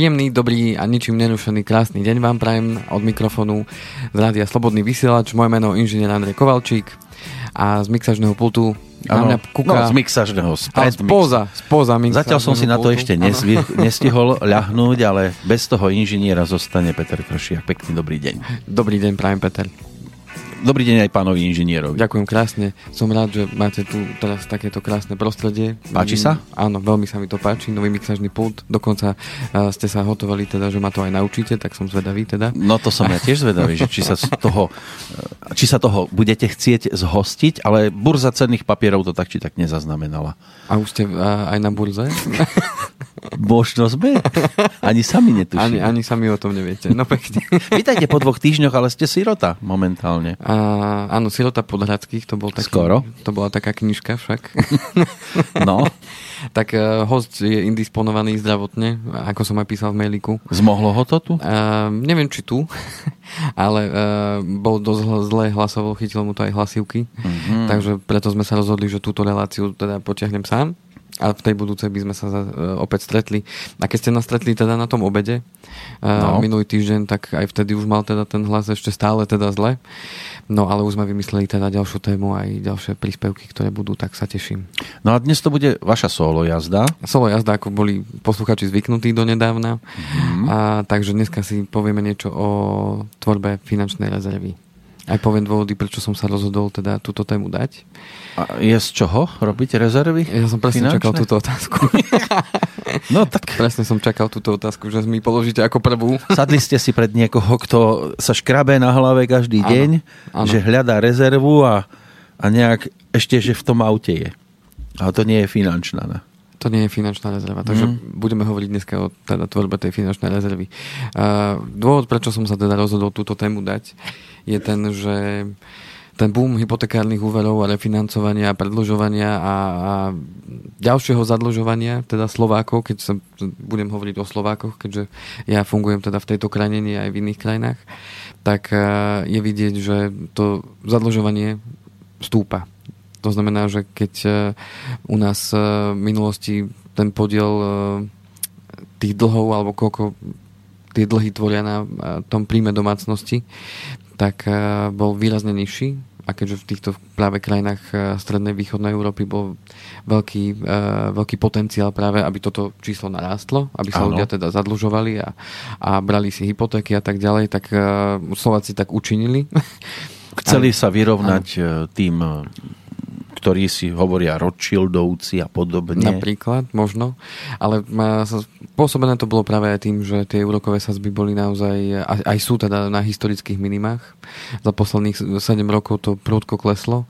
Príjemný, dobrý a ničím nerušený krásny deň vám prajem od mikrofónu z Rádia Slobodný vysielač. Moje meno inžinier Andrej Kovalčík a z mixažného pultu na mňa kúka... No, z mixažného, spred spoza, spoza Zatiaľ som si na to ešte nezvy, nestihol ľahnúť, ale bez toho inžiniera zostane Peter Kršiak. Pekný dobrý deň. Dobrý deň, prajem Peter. Dobrý deň aj pánovi inžinierovi. Ďakujem krásne. Som rád, že máte tu teraz takéto krásne prostredie. Páči sa? Áno, veľmi sa mi to páči. Nový mixažný pult. Dokonca uh, ste sa hotovali teda, že ma to aj naučíte, tak som zvedavý teda. No to som ja tiež zvedavý, že či sa, z toho, e, či sa toho budete chcieť zhostiť, ale burza cenných papierov to tak či tak nezaznamenala. A už ste uh, aj na burze? Možno sme. Ani sami netušíme. Ani, ani sami o tom neviete. No pekne. Vítajte po dvoch týždňoch, ale ste sirota momentálne. A, áno, Sirota Podhradských, to bol taký, Skoro. To bola taká knižka však. No. tak uh, host je indisponovaný zdravotne, ako som aj písal v mailiku. Zmohlo ho to tu? Uh, neviem, či tu, ale uh, bol dosť zlé hlasovo, chytil mu to aj hlasivky, mm-hmm. takže preto sme sa rozhodli, že túto reláciu teda potiahnem sám a v tej budúcej by sme sa uh, opäť stretli. A keď ste nás stretli teda na tom obede uh, no. minulý týždeň, tak aj vtedy už mal teda ten hlas ešte stále teda zle. No ale už sme vymysleli teda ďalšiu tému aj ďalšie príspevky, ktoré budú, tak sa teším. No a dnes to bude vaša solo jazda? Solo jazda, ako boli posluchači zvyknutí do nedávna. Mm-hmm. A, takže dneska si povieme niečo o tvorbe finančnej rezervy. Aj poviem dôvody, prečo som sa rozhodol teda túto tému dať. A je z čoho robiť rezervy? Ja som presne finančné? čakal túto otázku. No tak. Presne som čakal túto otázku, že mi položíte ako prvú. Sadli ste si pred niekoho, kto sa škrabe na hlave každý ano, deň, ano. že hľadá rezervu a, a nejak ešte, že v tom aute je. Ale to nie je finančná. Ne? To nie je finančná rezerva, takže mm. budeme hovoriť dneska o teda tvorbe tej finančnej rezervy. Uh, dôvod, prečo som sa teda rozhodol túto tému dať, je ten, že ten boom hypotekárnych úverov a refinancovania a predlžovania a, a ďalšieho zadlžovania, teda Slovákov, keď sa budem hovoriť o Slovákoch, keďže ja fungujem teda v tejto krajine, nie aj v iných krajinách, tak je vidieť, že to zadlžovanie stúpa. To znamená, že keď u nás v minulosti ten podiel tých dlhov alebo koľko tie dlhy tvoria na tom príjme domácnosti, tak bol výrazne nižší a keďže v týchto práve krajinách strednej východnej Európy bol veľký, veľký potenciál práve, aby toto číslo narástlo, aby sa Áno. ľudia teda zadlžovali a, a brali si hypotéky a tak ďalej, tak Slováci tak učinili. Chceli sa vyrovnať Áno. tým ktorí si hovoria Rothschildovci a podobne. Napríklad, možno. Ale pôsobené to bolo práve aj tým, že tie úrokové sazby boli naozaj, aj sú teda na historických minimách. Za posledných 7 rokov to prúdko kleslo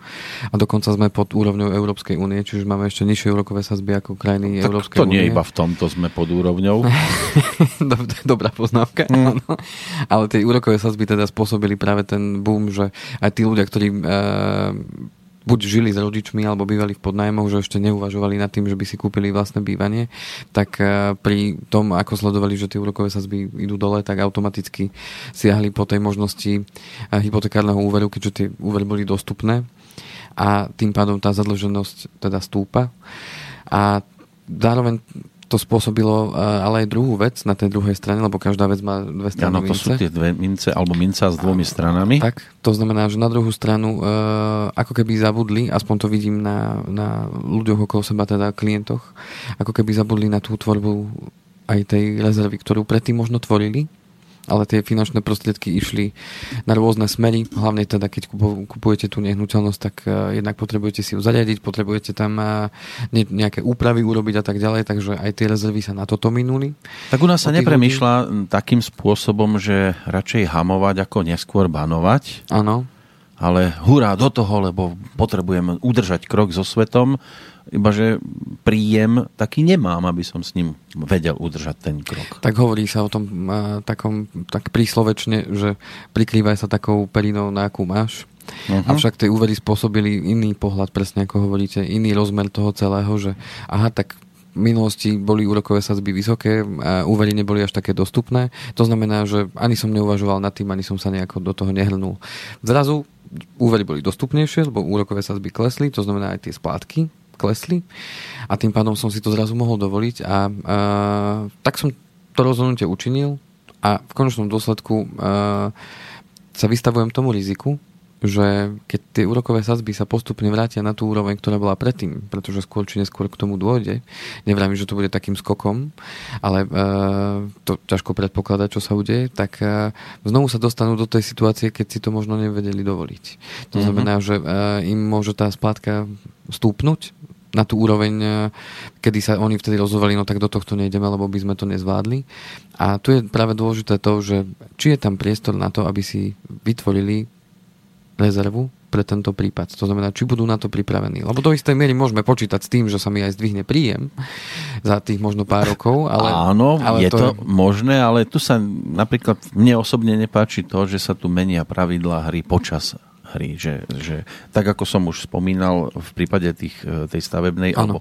a dokonca sme pod úrovňou Európskej únie, čiže máme ešte nižšie úrokové sazby ako krajiny tak Európskej únie. to nie iba v tomto sme pod úrovňou. Dobrá poznávka. Mm. Ale tie úrokové sazby teda spôsobili práve ten boom, že aj tí ľudia, ktorí e, buď žili s rodičmi alebo bývali v podnájmoch, že ešte neuvažovali nad tým, že by si kúpili vlastné bývanie, tak eh, pri tom, ako sledovali, že tie úrokové sazby idú dole, tak automaticky siahli po tej možnosti eh, hypotekárneho úveru, keďže tie úvery boli dostupné a tým pádom tá zadlženosť teda stúpa. A zároveň to spôsobilo ale aj druhú vec na tej druhej strane, lebo každá vec má dve strany Áno, to mince. sú tie dve mince, alebo minca s dvomi stranami. Tak, to znamená, že na druhú stranu e, ako keby zabudli, aspoň to vidím na, na ľuďoch okolo seba, teda klientoch, ako keby zabudli na tú tvorbu aj tej rezervy, ktorú predtým možno tvorili, ale tie finančné prostriedky išli na rôzne smery, hlavne teda keď kupujete tú nehnuteľnosť, tak uh, jednak potrebujete si ju zariadiť, potrebujete tam uh, nejaké úpravy urobiť a tak ďalej, takže aj tie rezervy sa na toto minuli. Tak u nás sa nepremýšľa ľudí... takým spôsobom, že radšej hamovať ako neskôr banovať. Áno. Ale hurá do toho, lebo potrebujeme udržať krok so svetom iba že príjem taký nemám, aby som s ním vedel udržať ten krok. Tak hovorí sa o tom takom, tak príslovečne, že prikrývaj sa takou perinou, na akú máš. Uh-huh. Avšak tie úvery spôsobili iný pohľad, presne ako hovoríte, iný rozmer toho celého, že aha, tak v minulosti boli úrokové sadzby vysoké a úvery neboli až také dostupné. To znamená, že ani som neuvažoval nad tým, ani som sa nejako do toho nehrnul. Zrazu úvery boli dostupnejšie, lebo úrokové sadzby klesli, to znamená aj tie splátky klesli a tým pádom som si to zrazu mohol dovoliť a, a tak som to rozhodnutie učinil a v konečnom dôsledku a, sa vystavujem tomu riziku, že keď tie úrokové sazby sa postupne vrátia na tú úroveň, ktorá bola predtým, pretože skôr či neskôr k tomu dôjde, nevrám, že to bude takým skokom, ale uh, to ťažko predpokladať, čo sa udeje, tak uh, znovu sa dostanú do tej situácie, keď si to možno nevedeli dovoliť. To mm-hmm. znamená, že uh, im môže tá splátka stúpnuť na tú úroveň, kedy sa oni vtedy rozhodovali, no tak do tohto nejdeme, lebo by sme to nezvládli. A tu je práve dôležité to, že či je tam priestor na to, aby si vytvorili rezervu pre tento prípad. To znamená, či budú na to pripravení. Lebo do istej miery môžeme počítať s tým, že sa mi aj zdvihne príjem za tých možno pár rokov. Ale, Áno, ale je to, to je... možné, ale tu sa napríklad mne osobne nepáči to, že sa tu menia pravidlá hry počas hry. Že, že, tak ako som už spomínal v prípade tých, e, tej stavebnej, ano. alebo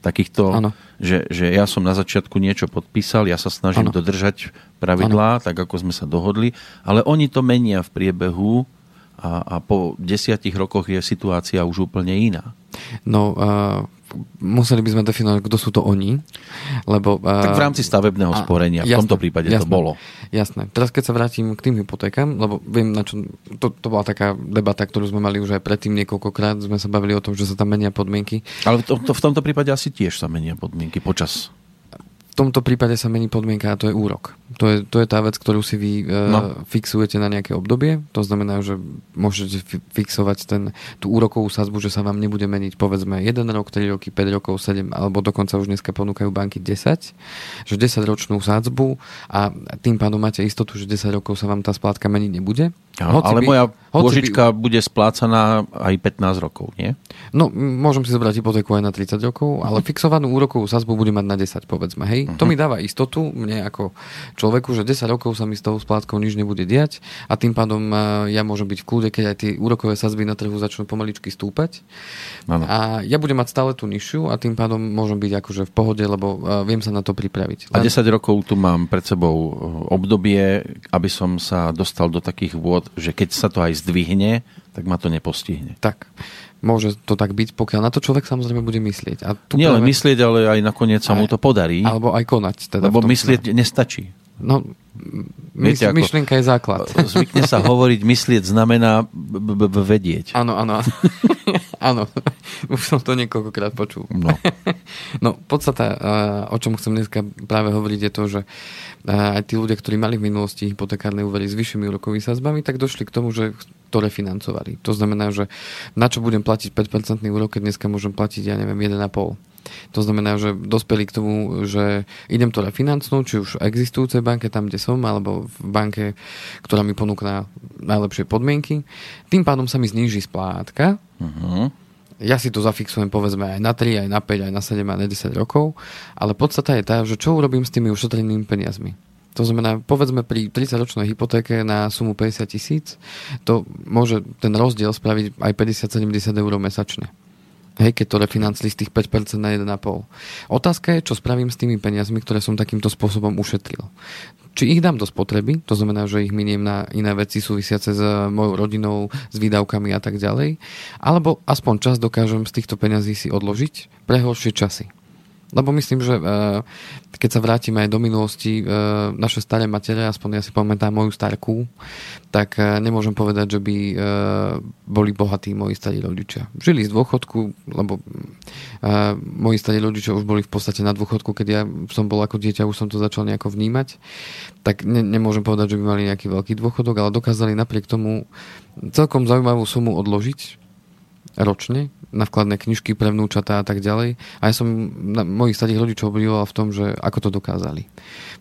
takýchto, ano. Že, že ja som na začiatku niečo podpísal, ja sa snažím ano. dodržať pravidlá, ano. tak ako sme sa dohodli, ale oni to menia v priebehu a, a po desiatich rokoch je situácia už úplne iná. No, uh, museli by sme definovať, kto sú to oni, lebo... Tak v rámci stavebného a, sporenia, jasné, v tomto prípade jasné, to bolo. Jasné. Teraz keď sa vrátim k tým hypotékam, lebo viem, na čo, to, to bola taká debata, ktorú sme mali už aj predtým niekoľkokrát, sme sa bavili o tom, že sa tam menia podmienky. Ale to, to, v tomto prípade asi tiež sa menia podmienky počas tomto prípade sa mení podmienka a to je úrok. To je, to je tá vec, ktorú si vy e, no. fixujete na nejaké obdobie. To znamená, že môžete fixovať ten, tú úrokovú sazbu, že sa vám nebude meniť povedzme 1 rok, 3 roky, 5 rokov, 7 alebo dokonca už dneska ponúkajú banky 10. Že 10 ročnú sadzbu a tým pádom máte istotu, že 10 rokov sa vám tá splátka meniť nebude. Hoci ale by, moja pôžička by... bude splácaná aj 15 rokov, nie? No, môžem si zobrať hypotéku aj na 30 rokov, ale fixovanú úrokovú sazbu bude mať na 10, povedzme, hej. Uh-huh. To mi dáva istotu, mne ako človeku, že 10 rokov sa mi s tou splátkou nič nebude diať a tým pádom uh, ja môžem byť v kľude, keď aj tie úrokové sazby na trhu začnú pomaličky stúpať. Ano. A ja budem mať stále tú nižšiu a tým pádom môžem byť akože v pohode, lebo uh, viem sa na to pripraviť. Len... A 10 rokov tu mám pred sebou obdobie, aby som sa dostal do takých vôd, že keď sa to aj zdvihne, tak ma to nepostihne. Tak. Môže to tak byť, pokiaľ na to človek samozrejme bude myslieť. A tu Nie len myslieť, ale aj nakoniec sa mu to podarí. Alebo aj konať. Teda lebo myslieť prípade. nestačí. No, Viete, mysl, myšlienka je základ. Zvykne sa hovoriť, myslieť znamená vedieť. Áno, áno. Áno, už som to niekoľkokrát počul. No. no, podstata, o čom chcem dneska práve hovoriť, je to, že aj tí ľudia, ktorí mali v minulosti hypotekárne úvery s vyššími úrokovými sazbami, tak došli k tomu, že to refinancovali. To znamená, že na čo budem platiť 5% úrok, keď dneska môžem platiť, ja neviem, 1,5%. To znamená, že dospeli k tomu, že idem to refinancnúť, či už v existujúcej banke, tam, kde som, alebo v banke, ktorá mi ponúkna najlepšie podmienky. Tým pádom sa mi zníži splátka. Uh-huh. Ja si to zafixujem povedzme aj na 3, aj na 5, aj na 7, aj na 10 rokov, ale podstata je tá, že čo urobím s tými ušetrenými peniazmi. To znamená, povedzme pri 30-ročnej hypotéke na sumu 50 tisíc, to môže ten rozdiel spraviť aj 50-70 eur mesačne. Hej, keď to refinancli z tých 5% na 1,5. Otázka je, čo spravím s tými peniazmi, ktoré som takýmto spôsobom ušetril. Či ich dám do spotreby, to znamená, že ich miniem na iné veci súvisiace s mojou rodinou, s výdavkami a tak ďalej, alebo aspoň čas dokážem z týchto peňazí si odložiť pre horšie časy. Lebo myslím, že uh, keď sa vrátime aj do minulosti, uh, naše staré matere, aspoň ja si pamätám moju starku, tak uh, nemôžem povedať, že by boli bohatí moji starí rodičia. Žili z dôchodku, lebo moji starí rodičia už boli v podstate na dôchodku, keď ja som bol ako dieťa, už som to začal nejako vnímať. Tak ne, nemôžem povedať, že by mali nejaký veľký dôchodok, ale dokázali napriek tomu celkom zaujímavú sumu odložiť ročne na vkladné knižky pre vnúčatá a tak ďalej. A ja som na, mojich starých rodičov obdivoval v tom, že ako to dokázali.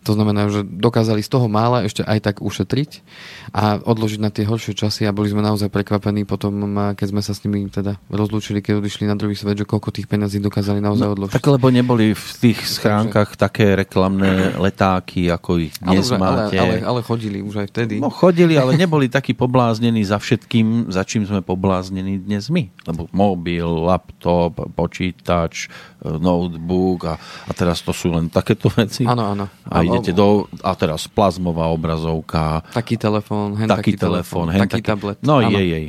To znamená, že dokázali z toho mála ešte aj tak ušetriť a odložiť na tie horšie časy a boli sme naozaj prekvapení potom, keď sme sa s nimi teda rozlúčili, keď odišli na druhý svet, že koľko tých peniazí dokázali naozaj no, odložiť. Tak lebo neboli v tých schránkach Takže... také reklamné letáky, ako ich dnes ale, máte. Ale, ale, ale chodili už aj vtedy. No chodili, ale neboli takí pobláznení za všetkým, za čím sme pobláznení dnes my. Lebo mobil, laptop, počítač, notebook a, a teraz to sú len takéto veci. Áno, áno. A idete do, a teraz plazmová obrazovka. Taký telefón, hen taký, taký telefón, hen taký, taký tablet. No áno. jej, jej.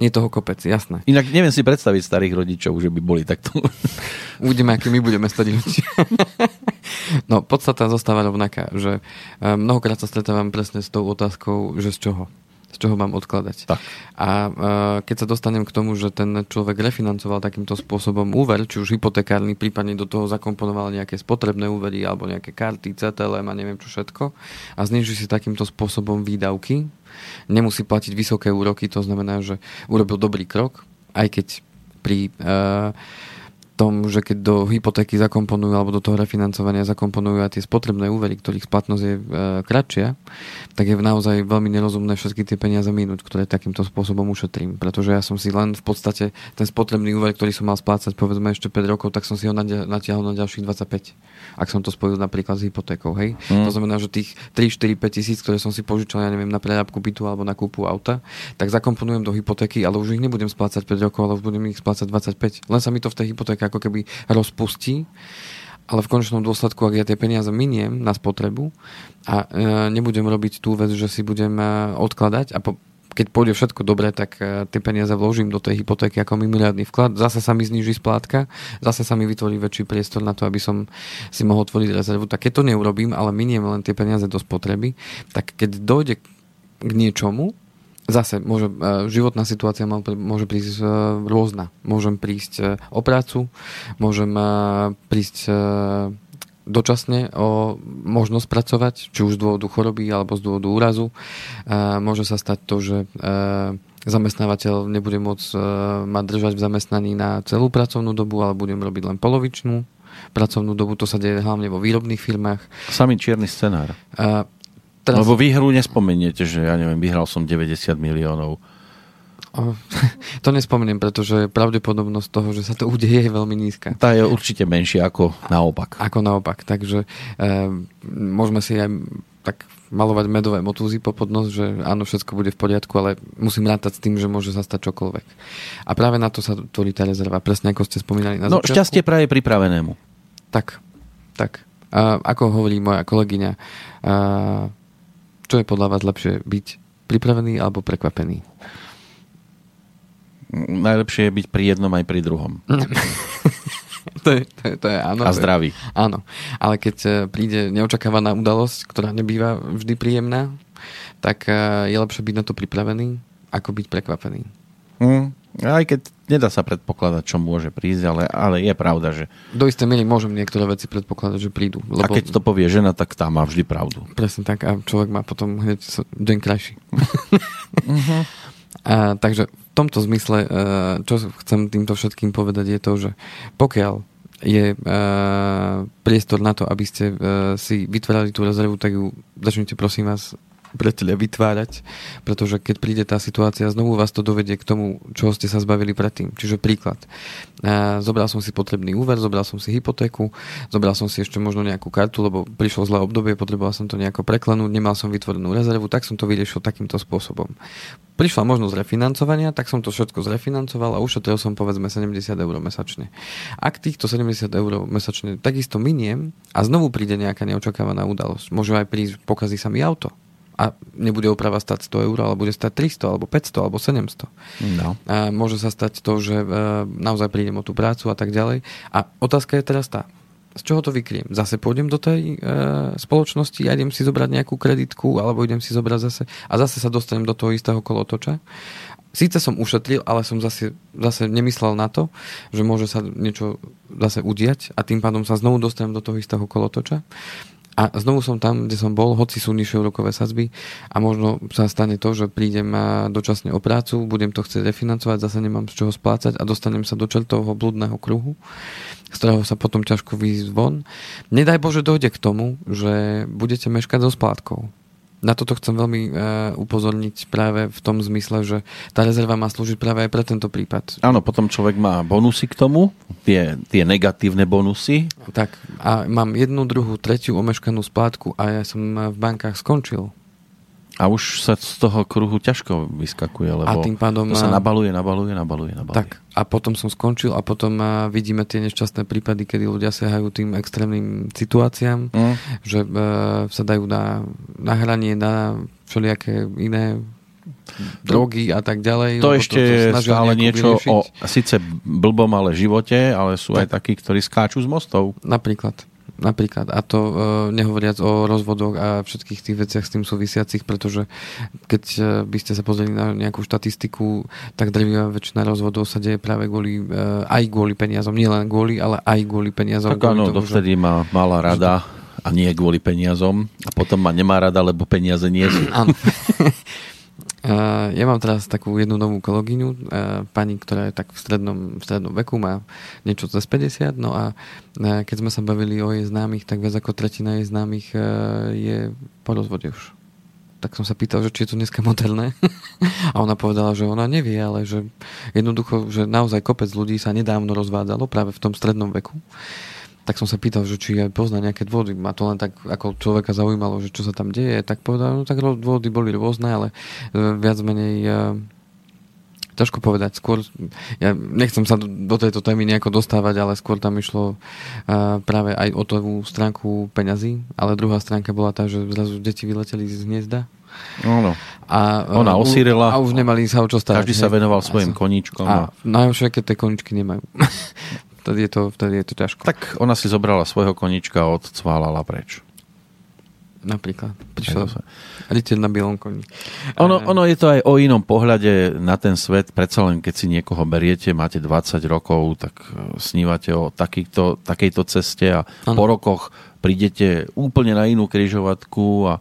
Je toho kopec, jasné. Inak neviem si predstaviť starých rodičov, že by boli takto. Uvidíme, aký my budeme starí ľudia. no, podstata zostáva rovnaká, že eh, mnohokrát sa stretávam presne s tou otázkou, že z čoho z čoho mám odkladať. Tak. A uh, keď sa dostanem k tomu, že ten človek refinancoval takýmto spôsobom úver, či už hypotekárny, prípadne do toho zakomponoval nejaké spotrebné úvery alebo nejaké karty, CTLM a neviem čo všetko a zniží si takýmto spôsobom výdavky, nemusí platiť vysoké úroky, to znamená, že urobil dobrý krok, aj keď pri uh, tom, že keď do hypotéky zakomponujú alebo do toho refinancovania zakomponujú aj tie spotrebné úvery, ktorých splatnosť je e, kratšia, tak je naozaj veľmi nerozumné všetky tie peniaze minúť, ktoré takýmto spôsobom ušetrím. Pretože ja som si len v podstate ten spotrebný úver, ktorý som mal splácať povedzme ešte 5 rokov, tak som si ho natiahol na ďalších 25 ak som to spojil napríklad s hypotékou. Hej? Mm. To znamená, že tých 3, 4, 5 tisíc, ktoré som si požičal, ja neviem, na prerábku bytu alebo na kúpu auta, tak zakomponujem do hypotéky, ale už ich nebudem splácať 5 rokov, ale už budem ich splácať 25. Len sa mi to v tej hypotéke ako keby rozpustí ale v konečnom dôsledku, ak ja tie peniaze miniem na spotrebu a e, nebudem robiť tú vec, že si budem e, odkladať a po, keď pôjde všetko dobre, tak uh, tie peniaze vložím do tej hypotéky ako mimoriadný vklad. Zase sa mi zniží splátka, zase sa mi vytvorí väčší priestor na to, aby som si mohol tvoriť rezervu. Tak keď to neurobím, ale miniem len tie peniaze do spotreby, tak keď dojde k niečomu, zase môže, uh, životná situácia môže prísť uh, rôzna. Môžem prísť o prácu, môžem prísť dočasne o možnosť pracovať, či už z dôvodu choroby alebo z dôvodu úrazu. Môže sa stať to, že zamestnávateľ nebude môcť ma držať v zamestnaní na celú pracovnú dobu, ale budem robiť len polovičnú pracovnú dobu. To sa deje hlavne vo výrobných firmách. Samý čierny scenár. A teraz... Lebo výhru nespomeniete, že ja neviem, vyhral som 90 miliónov to nespomeniem, pretože pravdepodobnosť toho, že sa to udeje, je veľmi nízka. Tá je určite menšia ako naopak. Ako naopak. Takže e, môžeme si aj tak malovať medové motúzy po podnos, že áno, všetko bude v poriadku, ale musím rátať s tým, že môže sa stať čokoľvek. A práve na to sa tvorí tá rezerva, presne ako ste spomínali na No, začiatku. šťastie praje pripravenému. Tak, tak. A ako hovorí moja kolegyňa, a, čo je podľa vás lepšie, byť pripravený alebo prekvapený? najlepšie je byť pri jednom aj pri druhom. to, je, to, je, to je áno. A zdravý. áno. Ale keď e, príde neočakávaná udalosť, ktorá nebýva vždy príjemná, tak e, je lepšie byť na to pripravený, ako byť prekvapený. Mm, aj keď nedá sa predpokladať, čo môže prísť, ale, ale je pravda, že... Do isté miery môžem niektoré veci predpokladať, že prídu. Lebo... A keď to povie žena, tak tá má vždy pravdu. Presne tak a človek má potom hneď deň krajší. uh-huh. A, takže v tomto zmysle, e, čo chcem týmto všetkým povedať, je to, že pokiaľ je e, priestor na to, aby ste e, si vytvárali tú rezervu, tak ju začnite prosím vás priateľe vytvárať, pretože keď príde tá situácia, znovu vás to dovedie k tomu, čo ste sa zbavili predtým. Čiže príklad. Zobral som si potrebný úver, zobral som si hypotéku, zobral som si ešte možno nejakú kartu, lebo prišlo zlé obdobie, potreboval som to nejako preklenúť, nemal som vytvorenú rezervu, tak som to vyriešil takýmto spôsobom. Prišla možnosť refinancovania, tak som to všetko zrefinancoval a ušetril som povedzme 70 eur mesačne. Ak týchto 70 eur mesačne takisto miniem a znovu príde nejaká neočakávaná udalosť, môže aj prísť, pokazí sa mi auto, a nebude oprava stať 100 eur, ale bude stať 300, alebo 500, alebo 700. No. A môže sa stať to, že e, naozaj prídem o tú prácu a tak ďalej. A otázka je teraz tá, z čoho to vykriem? Zase pôjdem do tej e, spoločnosti a idem si zobrať nejakú kreditku, alebo idem si zobrať zase a zase sa dostanem do toho istého kolotoča. Síce som ušetril, ale som zase, zase nemyslel na to, že môže sa niečo zase udiať a tým pádom sa znovu dostanem do toho istého kolotoča. A znovu som tam, kde som bol, hoci sú nižšie úrokové sadzby a možno sa stane to, že prídem dočasne o prácu, budem to chcieť refinancovať, zase nemám z čoho splácať a dostanem sa do čertovho blúdneho kruhu, z ktorého sa potom ťažko výjsť von. Nedaj Bože dojde k tomu, že budete meškať so splátkou na toto chcem veľmi uh, upozorniť práve v tom zmysle, že tá rezerva má slúžiť práve aj pre tento prípad. Áno, potom človek má bonusy k tomu, tie, tie negatívne bonusy. Tak, a mám jednu, druhú, tretiu omeškanú splátku a ja som v bankách skončil. A už sa z toho kruhu ťažko vyskakuje, lebo a tým pádom, to sa nabaluje, nabaluje, nabaluje, nabaluje. Tak, a potom som skončil a potom vidíme tie nešťastné prípady, kedy ľudia hajú tým extrémnym situáciám, mm. že uh, sa dajú na, na hranie, na všelijaké iné drogy a tak ďalej. To ešte je stále niečo vyriešiť. o síce blbom, ale živote, ale sú tak. aj takí, ktorí skáču z mostov. Napríklad. Napríklad. A to uh, nehovoriac o rozvodoch a všetkých tých veciach s tým súvisiacich, pretože keď uh, by ste sa pozreli na nejakú štatistiku, tak drvivá väčšina rozvodov sa deje práve kvôli, uh, aj kvôli peniazom. Nie len kvôli, ale aj kvôli peniazom. Tak áno, dovtedy že... ma mala rada a nie kvôli peniazom. A potom ma nemá rada, lebo peniaze nie sú. Áno. Ja mám teraz takú jednu novú kolegyňu, pani, ktorá je tak v strednom, v strednom veku, má niečo cez 50, no a keď sme sa bavili o jej známych, tak viac ako tretina jej známych uh, je po rozvode už. Tak som sa pýtal, že či je to dneska moderné. a ona povedala, že ona nevie, ale že jednoducho, že naozaj kopec ľudí sa nedávno rozvádzalo práve v tom strednom veku. Uh, tak som sa pýtal, že či aj pozná nejaké dôvody. Ma to len tak ako človeka zaujímalo, že čo sa tam deje. Tak povedal, no tak dôvody boli rôzne, ale e, viac menej e, ťažko povedať. Skôr, ja nechcem sa do, tejto témy nejako dostávať, ale skôr tam išlo uh, práve aj o tú stránku peňazí, ale druhá stránka bola tá, že zrazu deti vyleteli z hniezda. No, A, Ona osírila. A už nemali sa o čo starať. Každý sa venoval svojim koníčkom. A, a najhoršie, keď tie koničky nemajú. Vtedy je to, vtedy je to ťažko. Tak ona si zobrala svojho konička a odcválala preč. Napríklad. Prišiel riteľ na bielom koni. Ono, ono je to aj o inom pohľade na ten svet. Predsa len keď si niekoho beriete, máte 20 rokov, tak e, snívate o takýto, takejto ceste a ano. po rokoch prídete úplne na inú križovatku a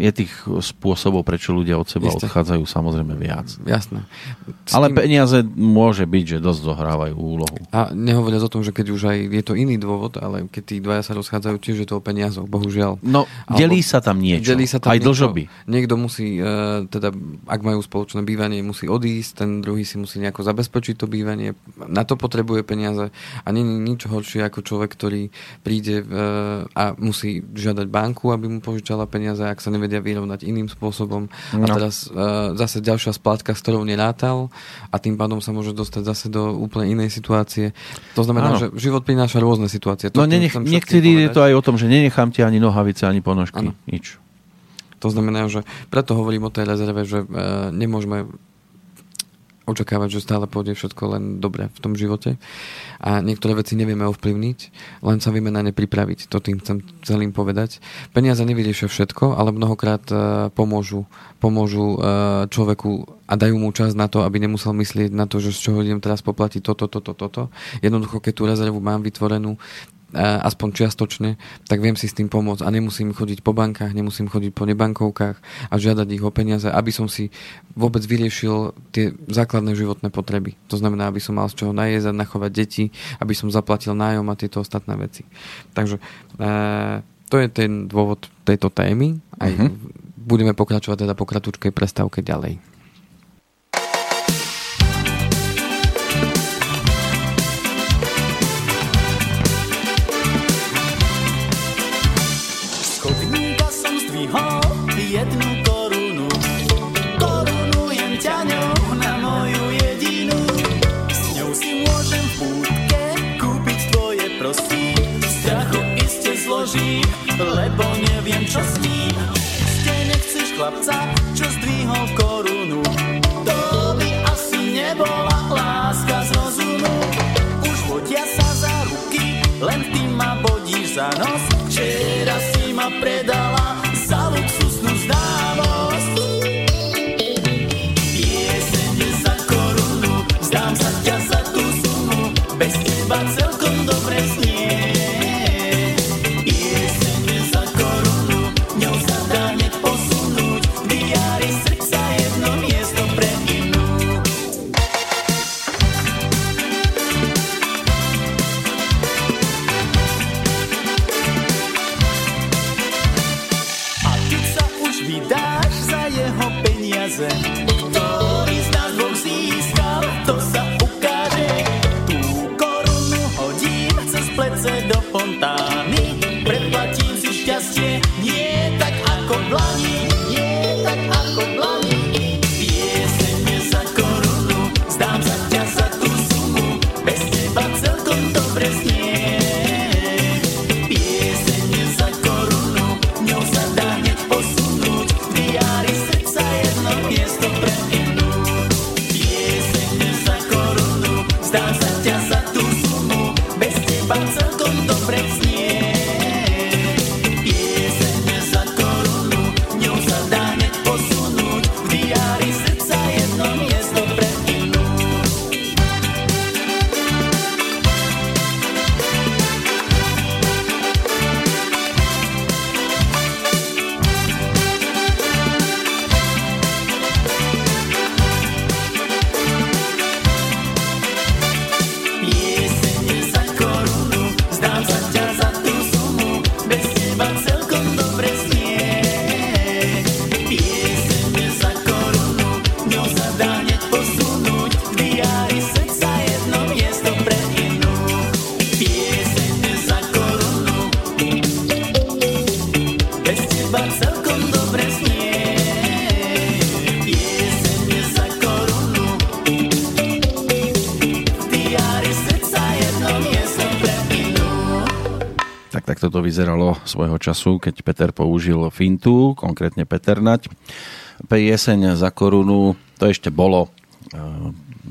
je tých spôsobov, prečo ľudia od seba Isté. odchádzajú samozrejme viac. Jasné. S Ale tým... peniaze môže byť, že dosť zohrávajú úlohu. A nehovoriac o tom, že keď už aj je to iný dôvod, ale keď tí dvaja sa rozchádzajú, tiež je to o peniazoch, bohužiaľ. No, delí sa tam niečo. Delí sa tam aj dlžoby. Niekto musí, uh, teda ak majú spoločné bývanie, musí odísť, ten druhý si musí nejako zabezpečiť to bývanie. Na to potrebuje peniaze. A nie je nič horšie ako človek, ktorý príde uh, a musí žiadať banku, aby mu požičala peniaze, ak sa nevedia vyrovnať iným spôsobom. No. A teraz uh, zase ďalšia splátka, s ktorou nerátal a tým pádom sa môže dostať zase do úplne inej situácie. To znamená, ano. že život prináša rôzne situácie. To, no nenech, niekedy je to aj o tom, že nenechám ti ani nohavice, ani ponožky. Ano. Nič. To znamená, že preto hovorím o tej rezerve, že uh, nemôžeme očakávať, že stále pôjde všetko len dobre v tom živote a niektoré veci nevieme ovplyvniť, len sa vieme na ne pripraviť. To tým chcem celým povedať. Peniaze nevyriešia všetko, ale mnohokrát uh, pomôžu, pomôžu uh, človeku a dajú mu čas na to, aby nemusel myslieť na to, že z čoho idem teraz poplatiť toto, toto, toto. Jednoducho, keď tú rezervu mám vytvorenú, aspoň čiastočne, tak viem si s tým pomôcť a nemusím chodiť po bankách, nemusím chodiť po nebankovkách a žiadať ich o peniaze, aby som si vôbec vyriešil tie základné životné potreby. To znamená, aby som mal z čoho najesť, nachovať deti, aby som zaplatil nájom a tieto ostatné veci. Takže e, to je ten dôvod tejto témy. Aj uh-huh. budeme pokračovať teda po kratučkej prestávke ďalej. Chlapca, čo zdvihol korunu. To by asi nebola láska z rozumu. Už vodia sa za ruky, len ty ma bodíš za nos. Včera si ma predala vyzeralo svojho času, keď Peter použil fintu, konkrétne Peter Nať. Jeseň za korunu, to ešte bolo e,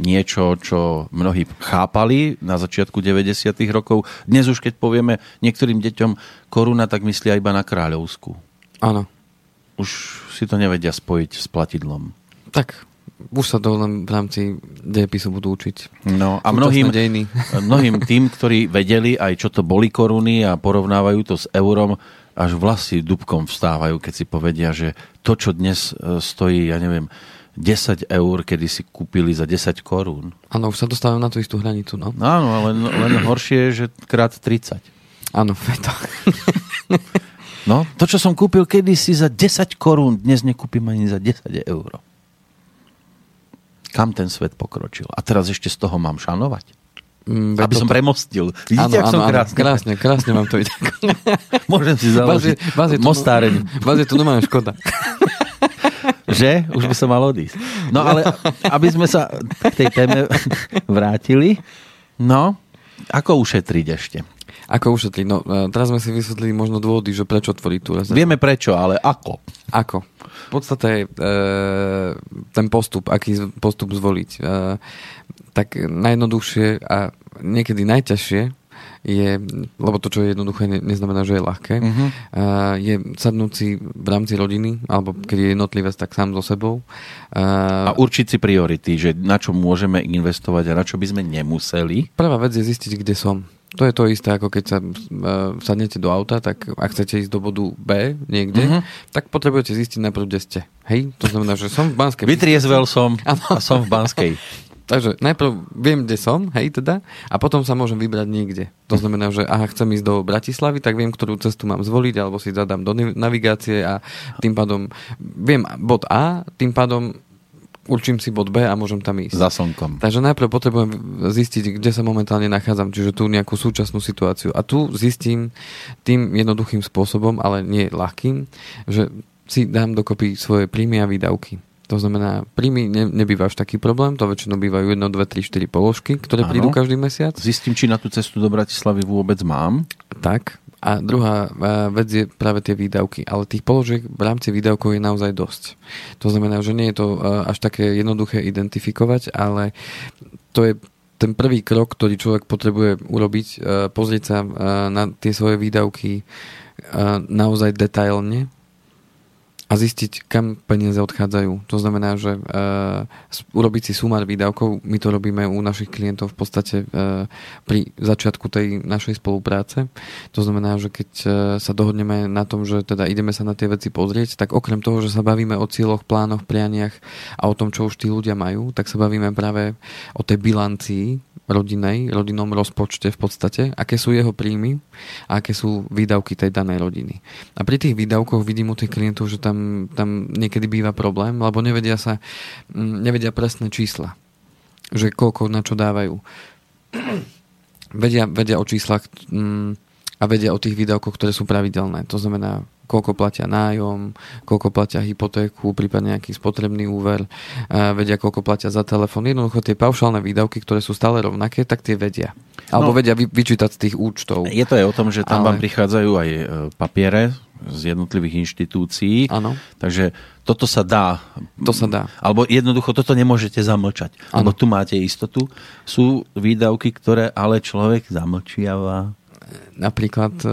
niečo, čo mnohí chápali na začiatku 90. rokov. Dnes už keď povieme niektorým deťom koruna, tak myslia iba na kráľovskú. Áno. Už si to nevedia spojiť s platidlom. Tak, už sa to len v rámci dejepisu budú učiť. No a mnohým, dejiny. mnohým tým, ktorí vedeli aj čo to boli koruny a porovnávajú to s eurom, až vlasy dubkom vstávajú, keď si povedia, že to, čo dnes e, stojí, ja neviem, 10 eur, kedy si kúpili za 10 korún. Áno, už sa dostávajú na tú istú hranicu, no. No áno, ale len horšie je, že krát 30. Áno, to. No, to, čo som kúpil kedysi za 10 korún, dnes nekúpim ani za 10 eur. Kam ten svet pokročil? A teraz ešte z toho mám šanovať? Mm, Aby veď som toto- premostil. Vidíte, Áno, ak som áno, áno, krásne, krásne vám to ide. Môžem si založiť vás je tu, mostáreň. Vás je tu normálne škoda. Že? Už by som mal odísť. No ale aby sme sa k tej téme vrátili, no, ako ušetriť ešte? Ako ušetriť? No, e, teraz sme si vysvetlili možno dôvody, že prečo tvoriť tú rezervu. Vieme prečo, ale ako? Ako? V podstate e, ten postup, aký postup zvoliť. E, tak najjednoduchšie a niekedy najťažšie je, lebo to, čo je jednoduché, ne, neznamená, že je ľahké, uh-huh. je sadnúť si v rámci rodiny, alebo keď je jednotlivec, tak sám so sebou. A Uh, určiť si priority, že na čo môžeme investovať a na čo by sme nemuseli. prvá vec je zistiť, kde som. To je to isté, ako keď sa uh, sadnete do auta, tak ak chcete ísť do bodu B niekde, Mhm. uh-huh. tak potrebujete zistiť najprv, kde ste. Hej? To znamená, že som v Banskej Vytriezvel som Áno. a som v Banskej. Takže najprv viem, kde som, hej teda, a potom sa môžem vybrať niekde. To znamená, že aha, chcem ísť do Bratislavy, tak viem, ktorú cestu mám zvoliť, alebo si zadám do navigácie a tým pádom viem bod A, tým pádom určím si bod B a môžem tam ísť. Za slnkom. Takže najprv potrebujem zistiť, kde sa momentálne nachádzam, čiže tú nejakú súčasnú situáciu. A tu zistím tým jednoduchým spôsobom, ale nie ľahkým, že si dám dokopy svoje príjmy a výdavky. To znamená, príjmy ne, nebýva až taký problém, to väčšinou bývajú 1, 2, 3, 4 položky, ktoré Áno. prídu každý mesiac. Zistím, či na tú cestu do Bratislavy vôbec mám. Tak. A druhá e, vec je práve tie výdavky. Ale tých položiek v rámci výdavkov je naozaj dosť. To znamená, že nie je to e, až také jednoduché identifikovať, ale to je ten prvý krok, ktorý človek potrebuje urobiť, e, pozrieť sa na tie svoje výdavky naozaj detailne a zistiť, kam peniaze odchádzajú. To znamená, že uh, urobiť si sumár výdavkov, my to robíme u našich klientov v podstate uh, pri začiatku tej našej spolupráce. To znamená, že keď uh, sa dohodneme na tom, že teda ideme sa na tie veci pozrieť, tak okrem toho, že sa bavíme o cieľoch, plánoch, prianiach a o tom, čo už tí ľudia majú, tak sa bavíme práve o tej bilancii rodinej, rodinnom rozpočte v podstate, aké sú jeho príjmy a aké sú výdavky tej danej rodiny. A pri tých výdavkoch vidím u tých klientov, že tam, tam niekedy býva problém, lebo nevedia sa, mm, nevedia presné čísla. Že koľko na čo dávajú. vedia, vedia o číslach mm, a vedia o tých výdavkoch, ktoré sú pravidelné. To znamená koľko platia nájom, koľko platia hypotéku, prípadne nejaký spotrebný úver, vedia, koľko platia za telefón. Jednoducho tie paušálne výdavky, ktoré sú stále rovnaké, tak tie vedia. Alebo no, vedia vy, vyčítať z tých účtov. Je to aj o tom, že tam Ale... vám prichádzajú aj e, papiere z jednotlivých inštitúcií. Áno. Takže toto sa dá. To sa dá. Alebo jednoducho toto nemôžete zamlčať. Ano. Lebo tu máte istotu. Sú výdavky, ktoré ale človek zamlčiava napríklad e,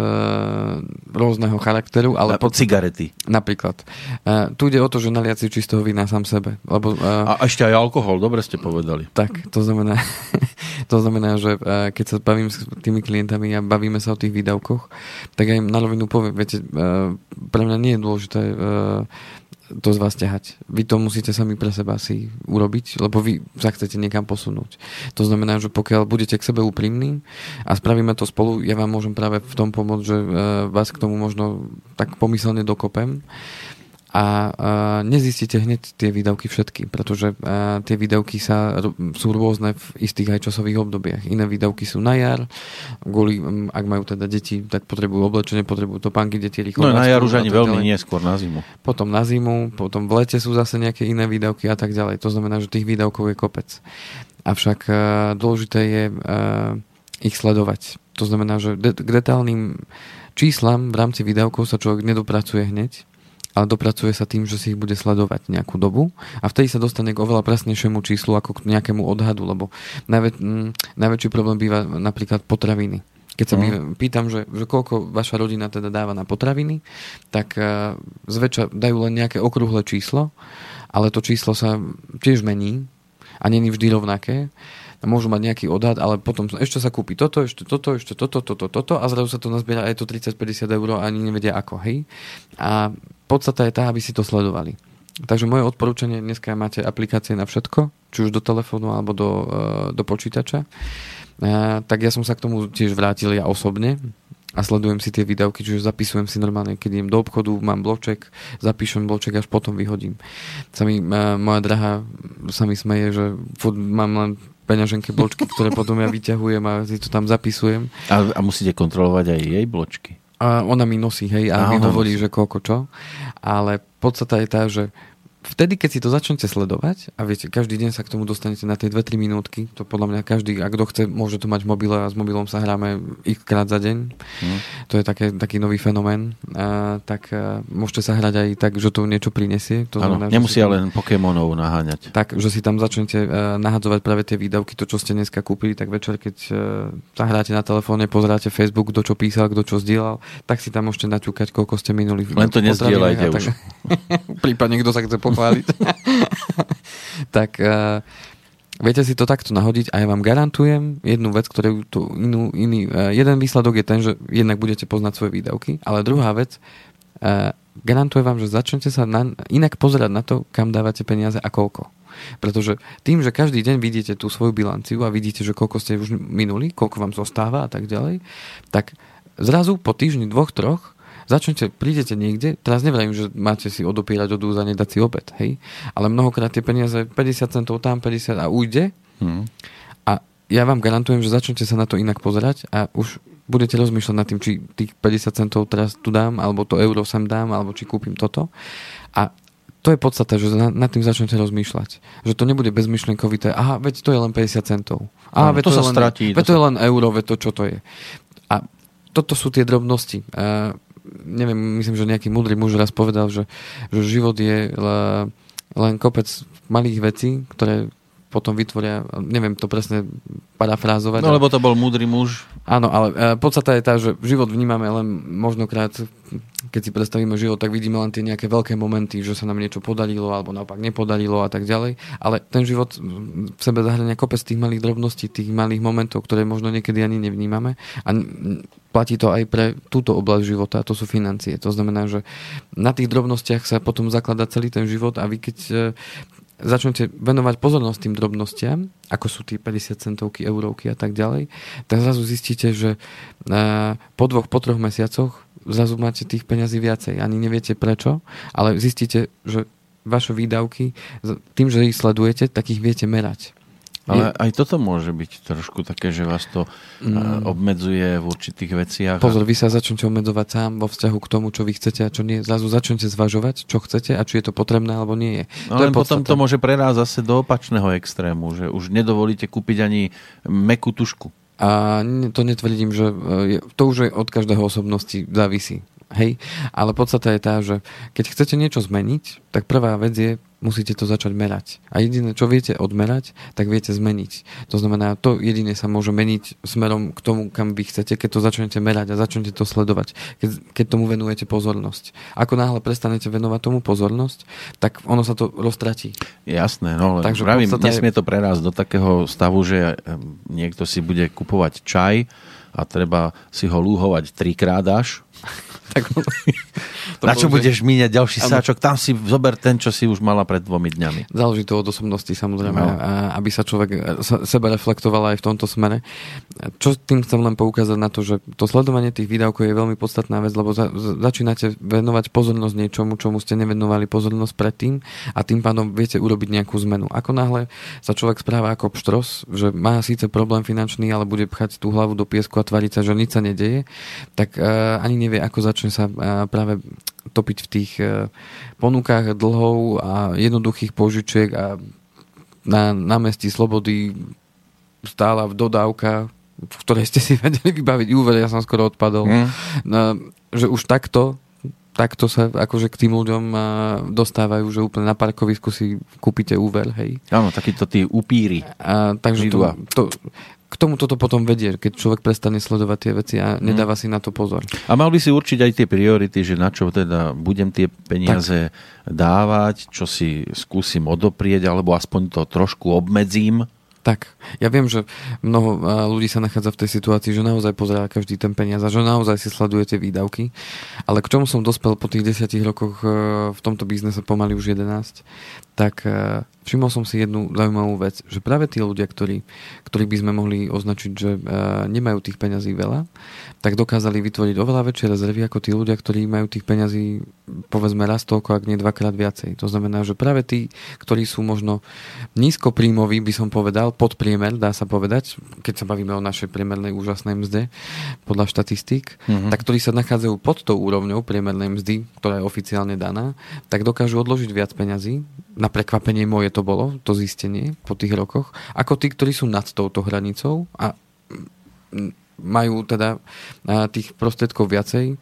rôzneho charakteru. Ale pod... Cigarety. Napríklad. E, tu ide o to, že naliať si čistého vína sám sebe. Lebo, e, a ešte aj alkohol, dobre ste povedali. Tak, to znamená, to znamená že e, keď sa bavím s tými klientami a bavíme sa o tých výdavkoch, tak aj na rovinu poviem, viete, e, pre mňa nie je dôležité e, to z vás ťahať. Vy to musíte sami pre seba si urobiť, lebo vy sa chcete niekam posunúť. To znamená, že pokiaľ budete k sebe úprimní a spravíme to spolu, ja vám môžem práve v tom pomôcť, že e, vás k tomu možno tak pomyselne dokopem a uh, nezistíte hneď tie výdavky všetky, pretože uh, tie výdavky sa, sú rôzne v istých aj časových obdobiach. Iné výdavky sú na jar, kvôli, ak majú teda deti, tak potrebujú oblečenie, potrebujú topánky, deti rýchlo. No na jar už ani veľmi nie, skôr na zimu. Potom na zimu, potom v lete sú zase nejaké iné výdavky a tak ďalej. To znamená, že tých výdavkov je kopec. Avšak uh, dôležité je ich sledovať. To znamená, že k detálnym číslam v rámci výdavkov sa človek nedopracuje hneď, ale dopracuje sa tým, že si ich bude sledovať nejakú dobu a vtedy sa dostane k oveľa presnejšiemu číslu ako k nejakému odhadu, lebo najvä, m, najväčší problém býva napríklad potraviny. Keď sa mm. pýtam, že, že koľko vaša rodina teda dáva na potraviny, tak uh, zväčša dajú len nejaké okrúhle číslo, ale to číslo sa tiež mení a není vždy rovnaké môžu mať nejaký odhad, ale potom ešte sa kúpi toto, ešte toto, ešte toto, toto, toto a zrazu sa to nazbiera aj to 30-50 eur a ani nevedia ako, hej. A podstata je tá, aby si to sledovali. Takže moje odporúčanie, dneska máte aplikácie na všetko, či už do telefónu alebo do, e, do počítača. A, tak ja som sa k tomu tiež vrátil ja osobne a sledujem si tie výdavky, čiže zapisujem si normálne, keď idem do obchodu, mám bloček, zapíšem bloček, až potom vyhodím. Sa mi, moja drahá sa mi smeje, že mám len peňaženke bločky, ktoré potom ja vyťahujem a si to tam zapisujem. A, a musíte kontrolovať aj jej bločky? A ona mi nosí, hej, a, a mi hovorí, že koľko čo. Ale podstata je tá, že vtedy, keď si to začnete sledovať a viete, každý deň sa k tomu dostanete na tie 2-3 minútky, to podľa mňa každý, a kto chce, môže to mať v mobile a s mobilom sa hráme x krát za deň. Mm. To je také, taký nový fenomén. A, tak a, môžete sa hrať aj tak, že to niečo prinesie. To ano, znamená, nemusí ale len Pokémonov naháňať. Tak, že si tam začnete a, nahadzovať práve tie výdavky, to, čo ste dneska kúpili, tak večer, keď a, sa hráte na telefóne, pozeráte Facebook, kto čo písal, kto čo zdieľal, tak si tam môžete naťukať, koľko ste minuli. Len to nezdieľajte už. Prípadne, kto sa chce pochváliť. tak uh, viete si to takto nahodiť a ja vám garantujem jednu vec, ktorú tu inú, iný, uh, jeden výsledok je ten, že jednak budete poznať svoje výdavky, ale druhá vec, uh, garantujem vám, že začnete sa na, inak pozerať na to, kam dávate peniaze a koľko. Pretože tým, že každý deň vidíte tú svoju bilanciu a vidíte, že koľko ste už minuli, koľko vám zostáva a tak ďalej, tak zrazu po týždni, dvoch, troch začnete, prídete niekde, teraz neviem, že máte si odopierať od úza, nedať si obed, hej, ale mnohokrát tie peniaze 50 centov tam, 50 a ujde hmm. a ja vám garantujem, že začnete sa na to inak pozerať a už budete rozmýšľať nad tým, či tých 50 centov teraz tu dám, alebo to euro sem dám, alebo či kúpim toto. A to je podstata, že nad tým začnete rozmýšľať. Že to nebude bezmyšlenkovité, aha, veď to je len 50 centov. Aha, veď to, to, sa len, stratí. Veď to, to je len euro, veď to čo to je. A toto sú tie drobnosti. Neviem, myslím, že nejaký múdry muž raz povedal, že, že život je len kopec malých vecí, ktoré potom vytvoria, neviem to presne parafrázovať. No lebo to bol múdry muž. Áno, ale e, podstata je tá, že život vnímame len možnokrát, keď si predstavíme život, tak vidíme len tie nejaké veľké momenty, že sa nám niečo podarilo alebo naopak nepodarilo a tak ďalej. Ale ten život v sebe zahrania kopec tých malých drobností, tých malých momentov, ktoré možno niekedy ani nevnímame. A platí to aj pre túto oblasť života, a to sú financie. To znamená, že na tých drobnostiach sa potom zakladá celý ten život a vy keď e, začnete venovať pozornosť tým drobnostiam, ako sú tie 50 centovky, eurovky a tak ďalej, tak zrazu zistíte, že po dvoch, po troch mesiacoch zrazu máte tých peňazí viacej. Ani neviete prečo, ale zistíte, že vaše výdavky, tým, že ich sledujete, tak ich viete merať. Ale aj toto môže byť trošku také, že vás to mm. obmedzuje v určitých veciach. Pozor, vy sa začnete obmedzovať sám vo vzťahu k tomu, čo vy chcete a čo nie. Zrazu začnete zvažovať, čo chcete a či je to potrebné alebo nie je. No, to je potom to môže prerásť zase do opačného extrému, že už nedovolíte kúpiť ani mekú tušku. A to netvrdím, že e, to už je od každého osobnosti závisí. Hej? Ale podstata je tá, že keď chcete niečo zmeniť, tak prvá vec je musíte to začať merať. A jediné, čo viete odmerať, tak viete zmeniť. To znamená, to jediné sa môže meniť smerom k tomu, kam vy chcete, keď to začnete merať a začnete to sledovať, keď, keď tomu venujete pozornosť. Ako náhle prestanete venovať tomu pozornosť, tak ono sa to roztratí. Jasné, no len Takže pravím, nesmie je... to prerásť do takého stavu, že niekto si bude kupovať čaj a treba si ho lúhovať trikrát až tak to Na čo budeš míňať ďalší ano. sáčok? Tam si zober ten, čo si už mala pred dvomi dňami. Záleží to od osobnosti samozrejme, no. aby sa človek e, seba reflektoval aj v tomto smere. Čo tým chcem len poukázať na to, že to sledovanie tých výdavkov je veľmi podstatná vec, lebo za, začínate venovať pozornosť niečomu, čomu ste nevenovali pozornosť predtým a tým pádom viete urobiť nejakú zmenu. Ako náhle sa človek správa ako pštros, že má síce problém finančný, ale bude pchať tú hlavu do piesku a tvariť sa, že nič sa nedeje, tak uh, ani nevie, ako začne sa uh, práve topiť v tých uh, ponukách dlhov a jednoduchých požičiek a na námestí Slobody stála v dodávka, v ktorej ste si vedeli vybaviť úver, ja som skoro odpadol. Mm. No, že už takto takto sa akože k tým ľuďom dostávajú, že úplne na parkovisku si kúpite úver, hej. Áno, takíto tí upíry. A, takže to, to, k tomu toto potom vedie, keď človek prestane sledovať tie veci a nedáva mm. si na to pozor. A mal by si určiť aj tie priority, že na čo teda budem tie peniaze tak. dávať, čo si skúsim odoprieť, alebo aspoň to trošku obmedzím. Tak, ja viem, že mnoho ľudí sa nachádza v tej situácii, že naozaj pozerá každý ten peniaz a že naozaj si sleduje tie výdavky. Ale k čomu som dospel po tých desiatich rokoch e, v tomto biznese pomaly už 11, tak e, všimol som si jednu zaujímavú vec, že práve tí ľudia, ktorí, ktorí by sme mohli označiť, že e, nemajú tých peňazí veľa, tak dokázali vytvoriť oveľa väčšie rezervy ako tí ľudia, ktorí majú tých peňazí povedzme raz toľko, ak nie dvakrát viacej. To znamená, že práve tí, ktorí sú možno nízko príjmoví, by som povedal, podpriemer, dá sa povedať, keď sa bavíme o našej priemernej úžasnej mzde, podľa štatistík, mm-hmm. tak ktorí sa nachádzajú pod tou úrovňou priemernej mzdy, ktorá je oficiálne daná, tak dokážu odložiť viac peňazí. Na prekvapenie moje to bolo, to zistenie po tých rokoch, ako tí, ktorí sú nad touto hranicou a majú teda tých prostriedkov viacej,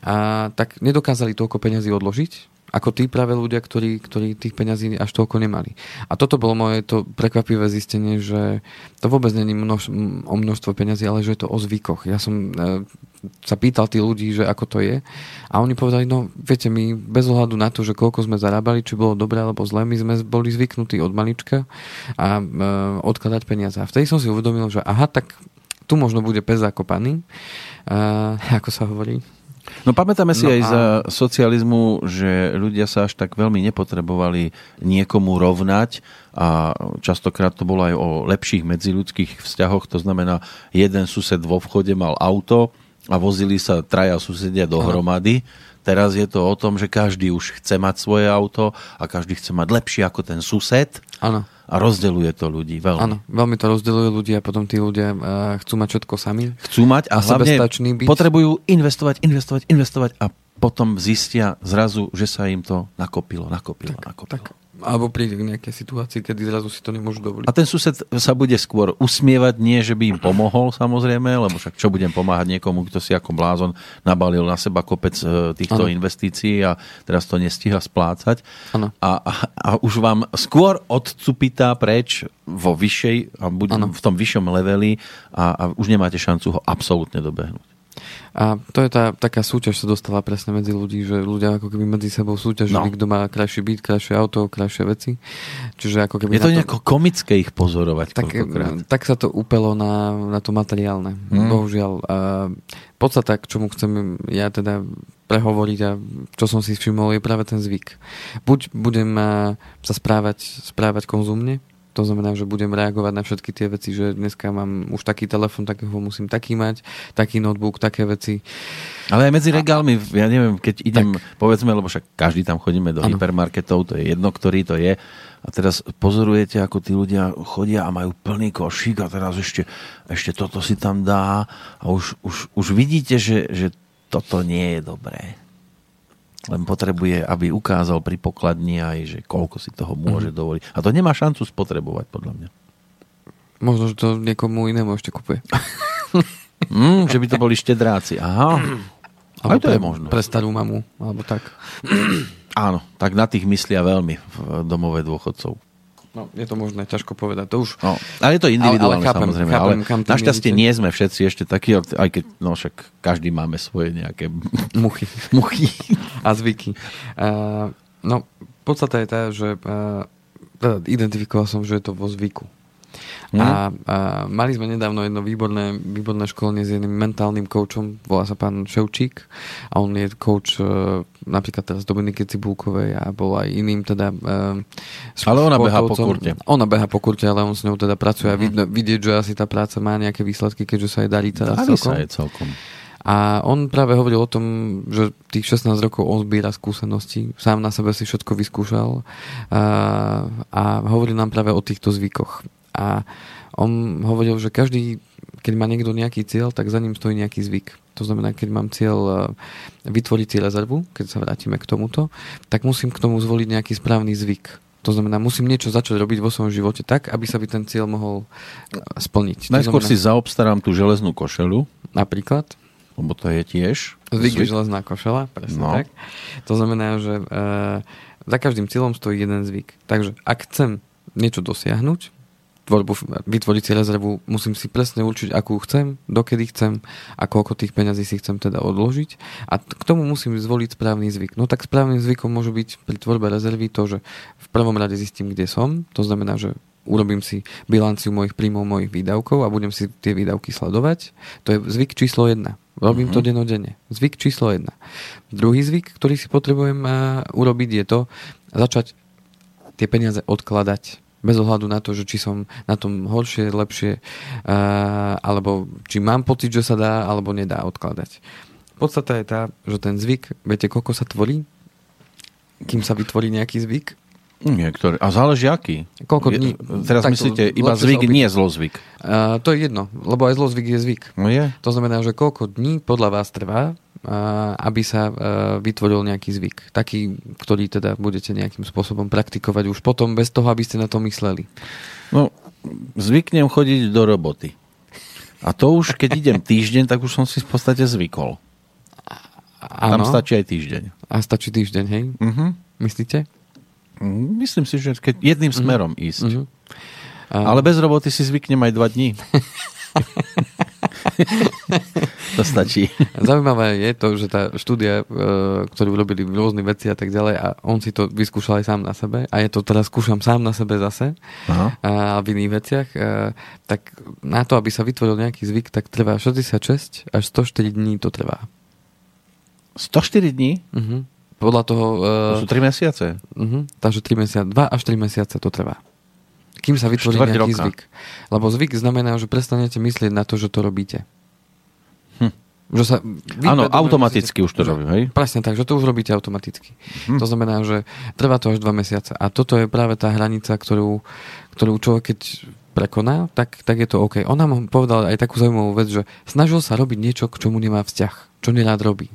a tak nedokázali toľko peňazí odložiť, ako tí práve ľudia, ktorí, ktorí tých peňazí až toľko nemali. A toto bolo moje to prekvapivé zistenie, že to vôbec není množ, o množstvo peňazí, ale že je to o zvykoch. Ja som e, sa pýtal tí ľudí, že ako to je a oni povedali, no viete, my bez ohľadu na to, že koľko sme zarábali, či bolo dobré alebo zlé, my sme boli zvyknutí od malička a e, odkladať peniaze. A vtedy som si uvedomil, že aha, tak tu možno bude pes zakopaný, uh, ako sa hovorí. No pamätáme si no aj a... za socializmu, že ľudia sa až tak veľmi nepotrebovali niekomu rovnať a častokrát to bolo aj o lepších medziludských vzťahoch, to znamená, jeden sused vo vchode mal auto a vozili sa traja susedia dohromady. Teraz je to o tom, že každý už chce mať svoje auto a každý chce mať lepšie ako ten sused. Áno a rozdeluje to ľudí veľmi. Áno, veľmi to rozdeluje ľudí a potom tí ľudia uh, chcú mať všetko sami. Chcú mať a, a hlavne byť. potrebujú investovať, investovať, investovať a potom zistia zrazu, že sa im to nakopilo, nakopilo, tak, nakopilo. Tak. Alebo príde k nejakej situácii, kedy zrazu si to nemôžu dovoliť. A ten sused sa bude skôr usmievať, nie že by im pomohol samozrejme, lebo však čo budem pomáhať niekomu, kto si ako blázon nabalil na seba kopec e, týchto ano. investícií a teraz to nestíha splácať. A, a, a už vám skôr odcupitá preč vo vyššej, a bude, v tom vyššom leveli a, a už nemáte šancu ho absolútne dobehnúť. A to je tá taká súťaž sa dostala presne medzi ľudí, že ľudia ako keby medzi sebou súťažili, no. kto má krajší byt, krajšie auto, krajšie veci. Čiže ako keby je to nejako to... komické ich pozorovať tak, tak sa to upelo na, na to materiálne. Hmm. Bohužiaľ. A podstata, k čomu chcem ja teda prehovoriť a čo som si všimol, je práve ten zvyk. Buď budem sa správať, správať konzumne, to znamená, že budem reagovať na všetky tie veci, že dneska mám už taký telefon, takého musím taký mať, taký notebook, také veci. Ale aj medzi regálmi, ja neviem, keď idem, tak. povedzme, lebo však každý tam chodíme do ano. hypermarketov, to je jedno, ktorý to je. A teraz pozorujete, ako tí ľudia chodia a majú plný košík a teraz ešte, ešte toto si tam dá a už, už, už vidíte, že, že toto nie je dobré len potrebuje, aby ukázal pri pokladni aj, že koľko si toho môže mm. dovoliť. A to nemá šancu spotrebovať, podľa mňa. Možno, že to niekomu inému ešte kupuje. mm, že by to boli štedráci. Aha. Ale to pre, je možno. Pre starú mamu, alebo tak. Áno, tak na tých myslia veľmi v domove dôchodcov. No, je to možné, ťažko povedať. To už... no, ale je to individuálne ale, ale chápem, samozrejme. Chápem, ale kam našťastie nie sme všetci ešte takí, aj keď no, však každý máme svoje nejaké... Muchy. Muchy. A zvyky. Uh, no, podstata je tá, že uh, identifikoval som, že je to vo zvyku. Mm. A, a mali sme nedávno jedno výborné, výborné školenie s jedným mentálnym koučom, volá sa pán Ševčík a on je kouč uh, napríklad teraz Dominiky Cibulkovej a bol aj iným teda uh, Ale ona beha po kurte. Ona beha po kurte, ale on s ňou teda pracuje mm. a mhm. vidieť, že asi tá práca má nejaké výsledky, keďže sa jej darí teraz darí celkom. sa jej celkom. A on práve hovoril o tom, že tých 16 rokov on zbiera skúsenosti, sám na sebe si všetko vyskúšal a, a hovoril nám práve o týchto zvykoch. A on hovoril, že každý, keď má niekto nejaký cieľ, tak za ním stojí nejaký zvyk. To znamená, keď mám cieľ e, vytvoriť si rezervu, keď sa vrátime k tomuto, tak musím k tomu zvoliť nejaký správny zvyk. To znamená, musím niečo začať robiť vo svojom živote tak, aby sa by ten cieľ mohol e, splniť. Najskôr znamená, si zaobstarám tú železnú košelu. Napríklad. Lebo to je tiež... Zvyk je železná košela, presne no. tak. To znamená, že e, za každým cieľom stojí jeden zvyk. Takže ak chcem niečo dosiahnuť, tvorbu, vytvoriť si rezervu, musím si presne určiť, akú chcem, dokedy chcem a koľko tých peňazí si chcem teda odložiť. A k tomu musím zvoliť správny zvyk. No tak správnym zvykom môže byť pri tvorbe rezervy to, že v prvom rade zistím, kde som. To znamená, že urobím si bilanciu mojich príjmov, mojich výdavkov a budem si tie výdavky sledovať. To je zvyk číslo jedna. Robím uh-huh. to denodenne. Zvyk číslo jedna. Druhý zvyk, ktorý si potrebujem uh, urobiť, je to začať tie peniaze odkladať bez ohľadu na to, že či som na tom horšie, lepšie, uh, alebo či mám pocit, že sa dá, alebo nedá odkladať. Podstata je tá, že ten zvyk, viete, koľko sa tvorí, kým sa vytvorí nejaký zvyk? Niektoré. A záleží aký. Koľko dní? Teraz tak, myslíte, iba zvyk, nie zlozvyk. Uh, to je jedno, lebo aj zlozvyk je zvyk. No je. To znamená, že koľko dní podľa vás trvá, aby sa vytvoril nejaký zvyk. Taký, ktorý teda budete nejakým spôsobom praktikovať už potom, bez toho, aby ste na to mysleli. No, zvyknem chodiť do roboty. A to už, keď idem týždeň, tak už som si v podstate zvykol. Ano. Tam stačí aj týždeň. A stačí týždeň, hej? Uh-huh. Myslíte? Myslím si, že keď jedným uh-huh. smerom ísť. Uh-huh. Ale bez roboty si zvyknem aj dva dní. to stačí. Zaujímavé je to, že tá štúdia, e, ktorú robili rôzne veci a tak ďalej, a on si to vyskúšal aj sám na sebe, a je to teraz skúšam sám na sebe zase, Aha. a v iných veciach, e, tak na to, aby sa vytvoril nejaký zvyk, tak trvá 66 až 104 dní to trvá. 104 dní? Uh-huh. Podľa toho... Uh, to sú 3 mesiace? Uh-huh. Takže 3 mesiace, 2 až 3 mesiace to trvá kým sa vytvorí nejaký roka. zvyk. Lebo zvyk znamená, že prestanete myslieť na to, že to robíte. Hm. Že sa Áno, automaticky už to robím, hej? Presne tak, že to už robíte automaticky. Hm. To znamená, že trvá to až dva mesiace. A toto je práve tá hranica, ktorú, ktorú človek, keď prekoná, tak, tak je to OK. On nám povedal aj takú zaujímavú vec, že snažil sa robiť niečo, k čomu nemá vzťah, čo nerád robí.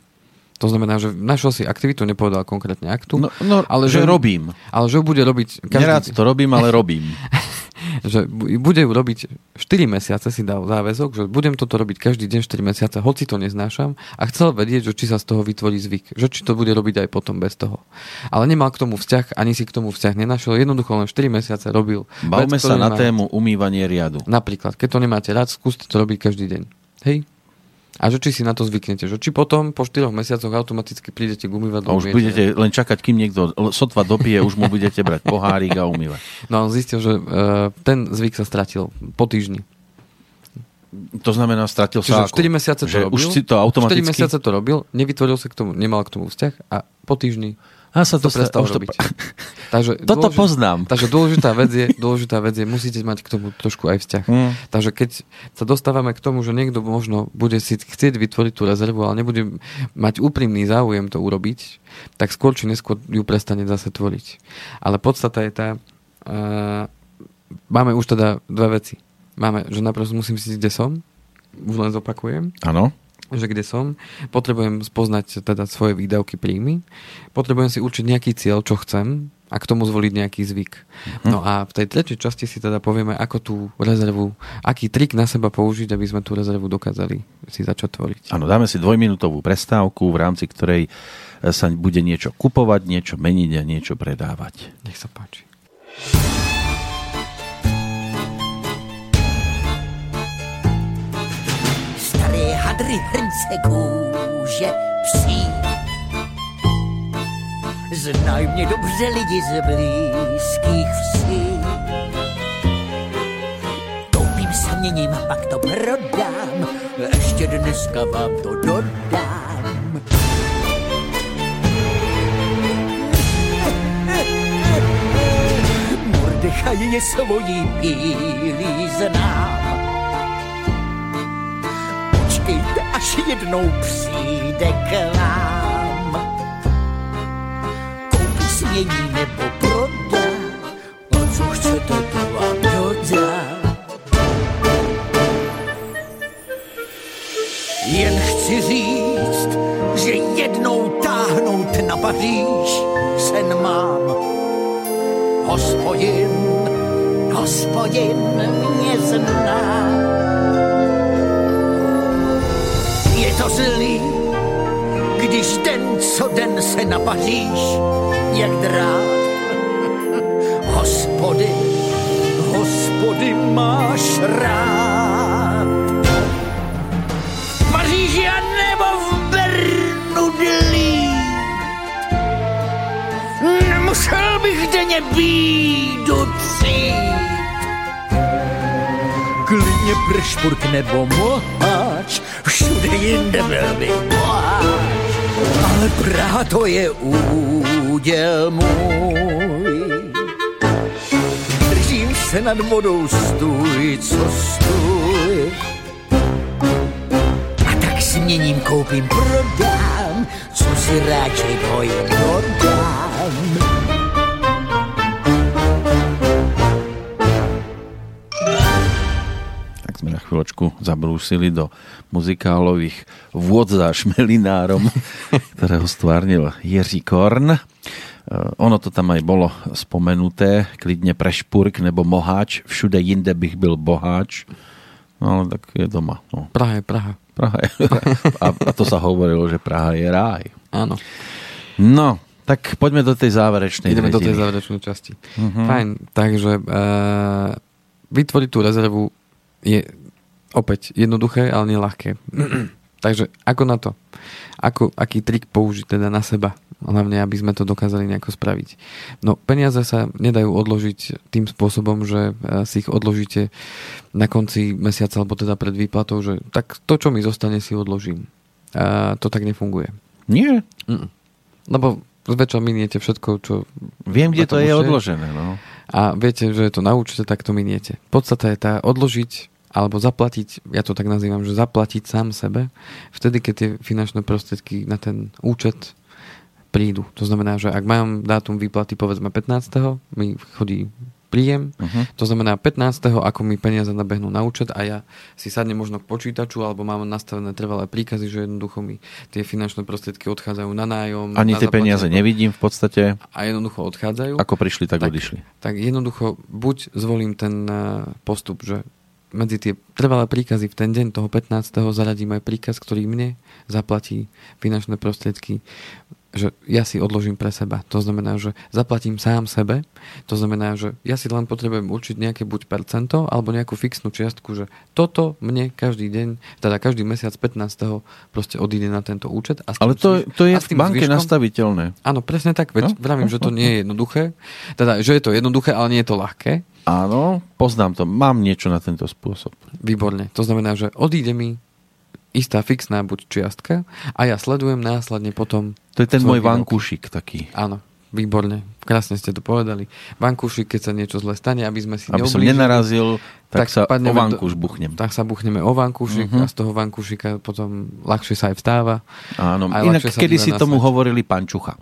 To znamená, že našiel si aktivitu, nepovedal konkrétne aktu. No, no ale že, že robím. Ale že bude robiť... Každý... Nerád to robím, ale robím. že bude robiť 4 mesiace, si dal záväzok, že budem toto robiť každý deň 4 mesiace, hoci to neznášam a chcel vedieť, že či sa z toho vytvorí zvyk, že či to bude robiť aj potom bez toho. Ale nemal k tomu vzťah, ani si k tomu vzťah nenašiel, jednoducho len 4 mesiace robil. Bavme vec, sa na tému umývanie riadu. Napríklad, keď to nemáte rád, skúste to robiť každý deň. Hej? A že či si na to zvyknete, že či potom po 4 mesiacoch automaticky prídete k umývadlu. A už budete len čakať, kým niekto sotva dopije, už mu budete brať pohárik a umývať. No on zistil, že uh, ten zvyk sa stratil po týždni. To znamená, stratil Čiže sa 4 ako? mesiace to že robil. Už si to 4 automaticky... mesiace to robil, nevytvoril sa k tomu, nemal k tomu vzťah a po týždni A sa to to, prestal už to- robiť. Takže Toto dôleži- poznám. Takže dôležitá vec, je, dôležitá vec je, musíte mať k tomu trošku aj vzťah. Mm. Takže keď sa dostávame k tomu, že niekto možno bude si chcieť vytvoriť tú rezervu, ale nebude mať úprimný záujem to urobiť, tak skôr či neskôr ju prestane zase tvoriť. Ale podstata je tá, uh, máme už teda dve veci. Máme, že najprv musím zistiť, kde som, už len zopakujem, Áno. Že kde som, potrebujem spoznať teda svoje výdavky, príjmy, potrebujem si určiť nejaký cieľ, čo chcem a k tomu zvoliť nejaký zvyk. No a v tej tretej časti si teda povieme, ako tú rezervu, aký trik na seba použiť, aby sme tú rezervu dokázali si začať tvoriť. Áno, dáme si dvojminútovú prestávku, v rámci ktorej e, sa bude niečo kupovať, niečo meniť a niečo predávať. Nech sa páči. Hadry, hrnce, kůže, psí. Znají mě dobře lidi z blízkých vsí. Koupím směním, pak to prodám, ještě dneska vám to dodám. Mordechaj je svojí pílí znám. Až jednou přijde k vám. Koupí smění nebo prodá, a co chcete, to vám dodám. Jen chci říct, že jednou táhnout na Paříž sen mám. Hospodin, hospodin mě zná. To zlý, když den co den se na Paříž, jak drát. Hospodin, hospodin máš rád. V Paříži a nebo v Bernu dlí. Nemusel bych denně bídu cít. Klidně pršpurk nebo moháč, všude jinde bych boháč. Ale Praha to je úděl můj. Držím se nad vodou stůj, co stůj. A tak směním, koupím, prodám, co si radši bojím, dodám. Chvíľočku zabrúsili do muzikálových vôd za šmelinárom, ktorého stvárnil Jiří Korn. E, Ono to tam aj bolo spomenuté, klidne prešpurk nebo moháč, všude jinde bych byl boháč. No ale tak je doma. No. Praha je Praha. Praha je, a, a to sa hovorilo, že Praha je ráj. Áno. No, tak poďme do tej záverečnej Ideme do tej tretiny. záverečnej časti. Fajn, takže uh, vytvoriť tú rezervu je opäť jednoduché, ale nie ľahké. takže ako na to? Ako, aký trik použiť teda na seba? Hlavne, aby sme to dokázali nejako spraviť. No, peniaze sa nedajú odložiť tým spôsobom, že eh, si ich odložíte na konci mesiaca, alebo teda pred výplatou, že tak to, čo mi zostane, si odložím. A to tak nefunguje. Nie, Mm. Lebo zväčša miniete všetko, čo viem, kde to je. odložené. No. a viete, že je to na účte, tak to miniete. Podstata je tá odložiť alebo zaplatiť, ja to tak nazývam, že zaplatiť sám sebe, vtedy, keď tie finančné prostriedky na ten účet prídu. To znamená, že ak mám dátum výplaty povedzme 15. mi chodí príjem, Uh-huh. to znamená 15. ako mi peniaze nabehnú na účet a ja si sadnem možno k počítaču alebo mám nastavené trvalé príkazy, že jednoducho mi tie finančné prostriedky odchádzajú na nájom. Ani na tie peniaze nevidím v podstate. A jednoducho odchádzajú Ako prišli, tak, Tak. odišli. tak jednoducho buď zvolím ten eh, postup, že medzi tie trvalé príkazy v ten deň toho 15. zaradím aj príkaz, ktorý mne zaplatí finančné prostriedky, že ja si odložím pre seba. To znamená, že zaplatím sám sebe. To znamená, že ja si len potrebujem určiť nejaké buď percento alebo nejakú fixnú čiastku, že toto mne každý deň, teda každý mesiac 15. proste odíde na tento účet. A Ale to, to je v banke zvyškom- nastaviteľné. Áno, presne tak. Veď No, vravím, no, že to nie je jednoduché. Teda, že je to jednoduché, ale nie je to ľahké. Áno, poznám to. Mám niečo na tento spôsob. Výborne. To znamená, že odíde mi istá fixná buď čiastka a ja sledujem následne potom... To je ten môj vankúšik taký. Áno, výborne. Krásne ste to povedali. Vankúšik, keď sa niečo zle stane, aby sme si Aby som nenarazil, tak, tak sa o vankúš buchnem. tak sa buchneme o vankúšik Mhm. a z toho vankúšika potom ľahšie sa aj vstáva. Áno, inak kedy si tomu hovorili pančucha.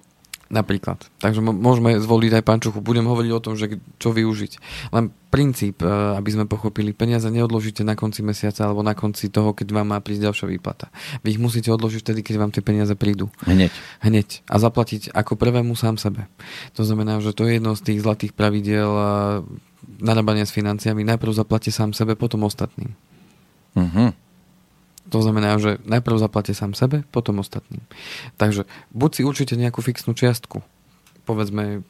Napríklad. Takže môžeme zvoliť aj pančuchu. Budem hovoriť o tom, že čo využiť. Len princíp, e, aby sme pochopili, peniaze neodložíte na konci mesiaca alebo na konci toho, keď vám má prísť ďalšia výplata. Vy ich musíte odložiť vtedy, keď vám tie peniaze prídu. Hneď. Hneď. A zaplatiť ako prvému sám sebe. To znamená, že to je jedno z tých zlatých pravidiel e, narábania s financiami. Najprv zaplatte sám sebe, potom ostatným. Mhm. To znamená, že najprv zaplate sám sebe, potom ostatným. Takže buď si určite nejakú fixnú čiastku, povedzme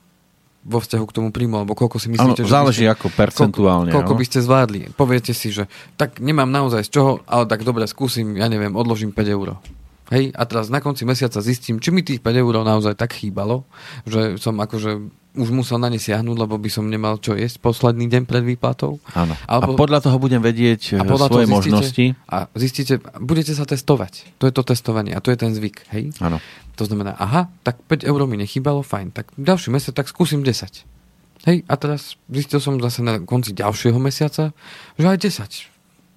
vo vzťahu k tomu príjmu, alebo koľko si myslíte, že záleží ste, ako percentuálne. koľko, koľko by ste zvládli. Poviete si, že tak nemám naozaj z čoho, ale tak dobre, skúsim, ja neviem, odložím 5 eur. Hej, a teraz na konci mesiaca zistím, či mi tých 5 eur naozaj tak chýbalo, že som akože už musel na ne siahnuť, lebo by som nemal čo jesť posledný deň pred výplatou. Áno. Alebo- A podľa toho budem vedieť A a podľa svoje zistíte- možnosti. A zistíte, budete sa testovať. To je to testovanie a to je ten zvyk. Hej? Áno. To znamená, aha, tak 5 eur mi nechýbalo, fajn, tak ďalší mesiac, tak skúsim 10. Hej, a teraz zistil som zase na konci ďalšieho mesiaca, že aj 10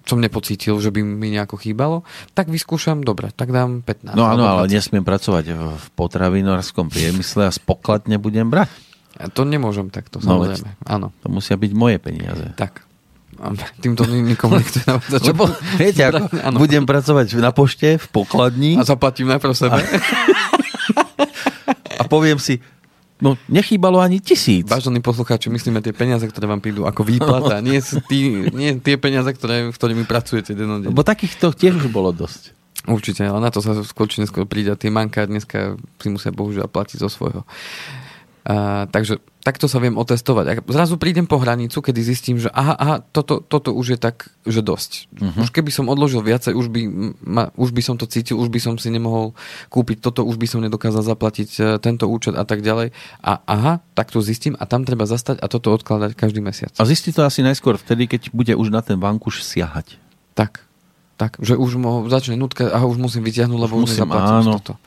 som nepocítil, že by mi nejako chýbalo, tak vyskúšam, dobre, tak dám 15. No áno, ale 20. nesmiem pracovať v v potravinárskom priemysle a z pokladne budem brať. A To nemôžem takto, No samozrejme. Áno, To musia byť moje peniaze. tak. A Týmto ni- nikomu nechcem čo- Lebo, viete, ako Áno. budem pracovať na pošte, v pokladni A zaplatím najprv sebe. a poviem si, no nechýbalo ani tisíc. Vážení poslucháči, myslíme tie peniaze, ktoré vám prídu ako výplata, nie, sú tí, nie tie peniaze, ktoré, ktorými pracujete dennodenne. Lebo takýchto tiež už bolo dosť. Určite, ale na to sa skôr či neskôr príde. A Tie manka dneska si musia bohužiaľ platiť zo svojho. A, takže takto sa viem otestovať. A zrazu prídem po hranicu, kedy zistím, že aha, aha toto, toto už je tak, že dosť. Uh-huh. Už keby som odložil viacej, už by, ma, už by som to cítil, už by som si nemohol kúpiť toto, už by som nedokázal zaplatiť e, tento účet a tak ďalej. A aha, tak to zistím a tam treba zastať a toto odkladať každý mesiac. A zistí to asi najskôr vtedy, keď bude už na ten vankúš siahať. Tak. Tak, že už mo začne nutka a už musím vyťahnuť, lebo už nezaplatím toto.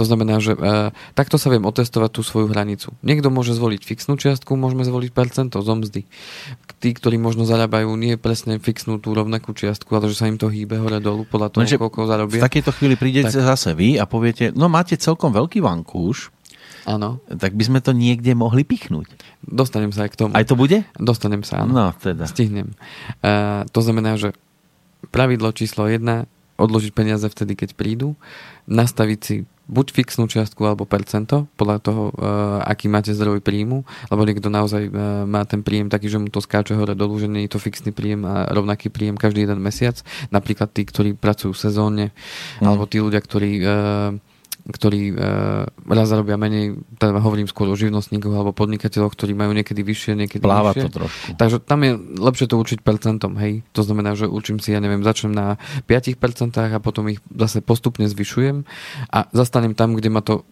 To znamená, že e, takto sa viem otestovať tú svoju hranicu. Niekto môže zvoliť fixnú čiastku, môžeme zvoliť percento zo mzdy. Tí, ktorí možno zarábajú nie presne fixnú tú rovnakú čiastku, ale že sa im to hýbe hore dolu podľa toho, Lenže koľko V zarobia. takejto chvíli prídete Tak. zase vy a poviete, no máte celkom veľký vankúš, Áno, tak by sme to niekde mohli pichnúť. dostanem sa aj k tomu. Aj to bude? Dostanem sa, áno. No, teda. Stihnem. Uh, to znamená, že pravidlo číslo 1, odložiť peniaze vtedy, keď prídu, nastaviť si buď fixnú čiastku alebo percento, podľa toho, uh, aký máte zdroj príjmu, lebo niekto naozaj uh, má ten príjem taký, že mu to skáče hore dolu, že nie je to fixný príjem a rovnaký príjem každý jeden mesiac. Napríklad tí, ktorí pracujú sezónne, Mm. alebo tí ľudia, ktorí uh, ktorí e, raz zarobia menej, teda hovorím skôr o živnostníkoch alebo podnikateľoch, ktorí majú niekedy vyššie, niekedy Pláva nižšie. to trošku. Takže tam je lepšie to určiť percentom, hej. To znamená, že určím si, ja neviem, začnem na 5% a potom ich zase postupne zvyšujem a zastanem tam, kde ma to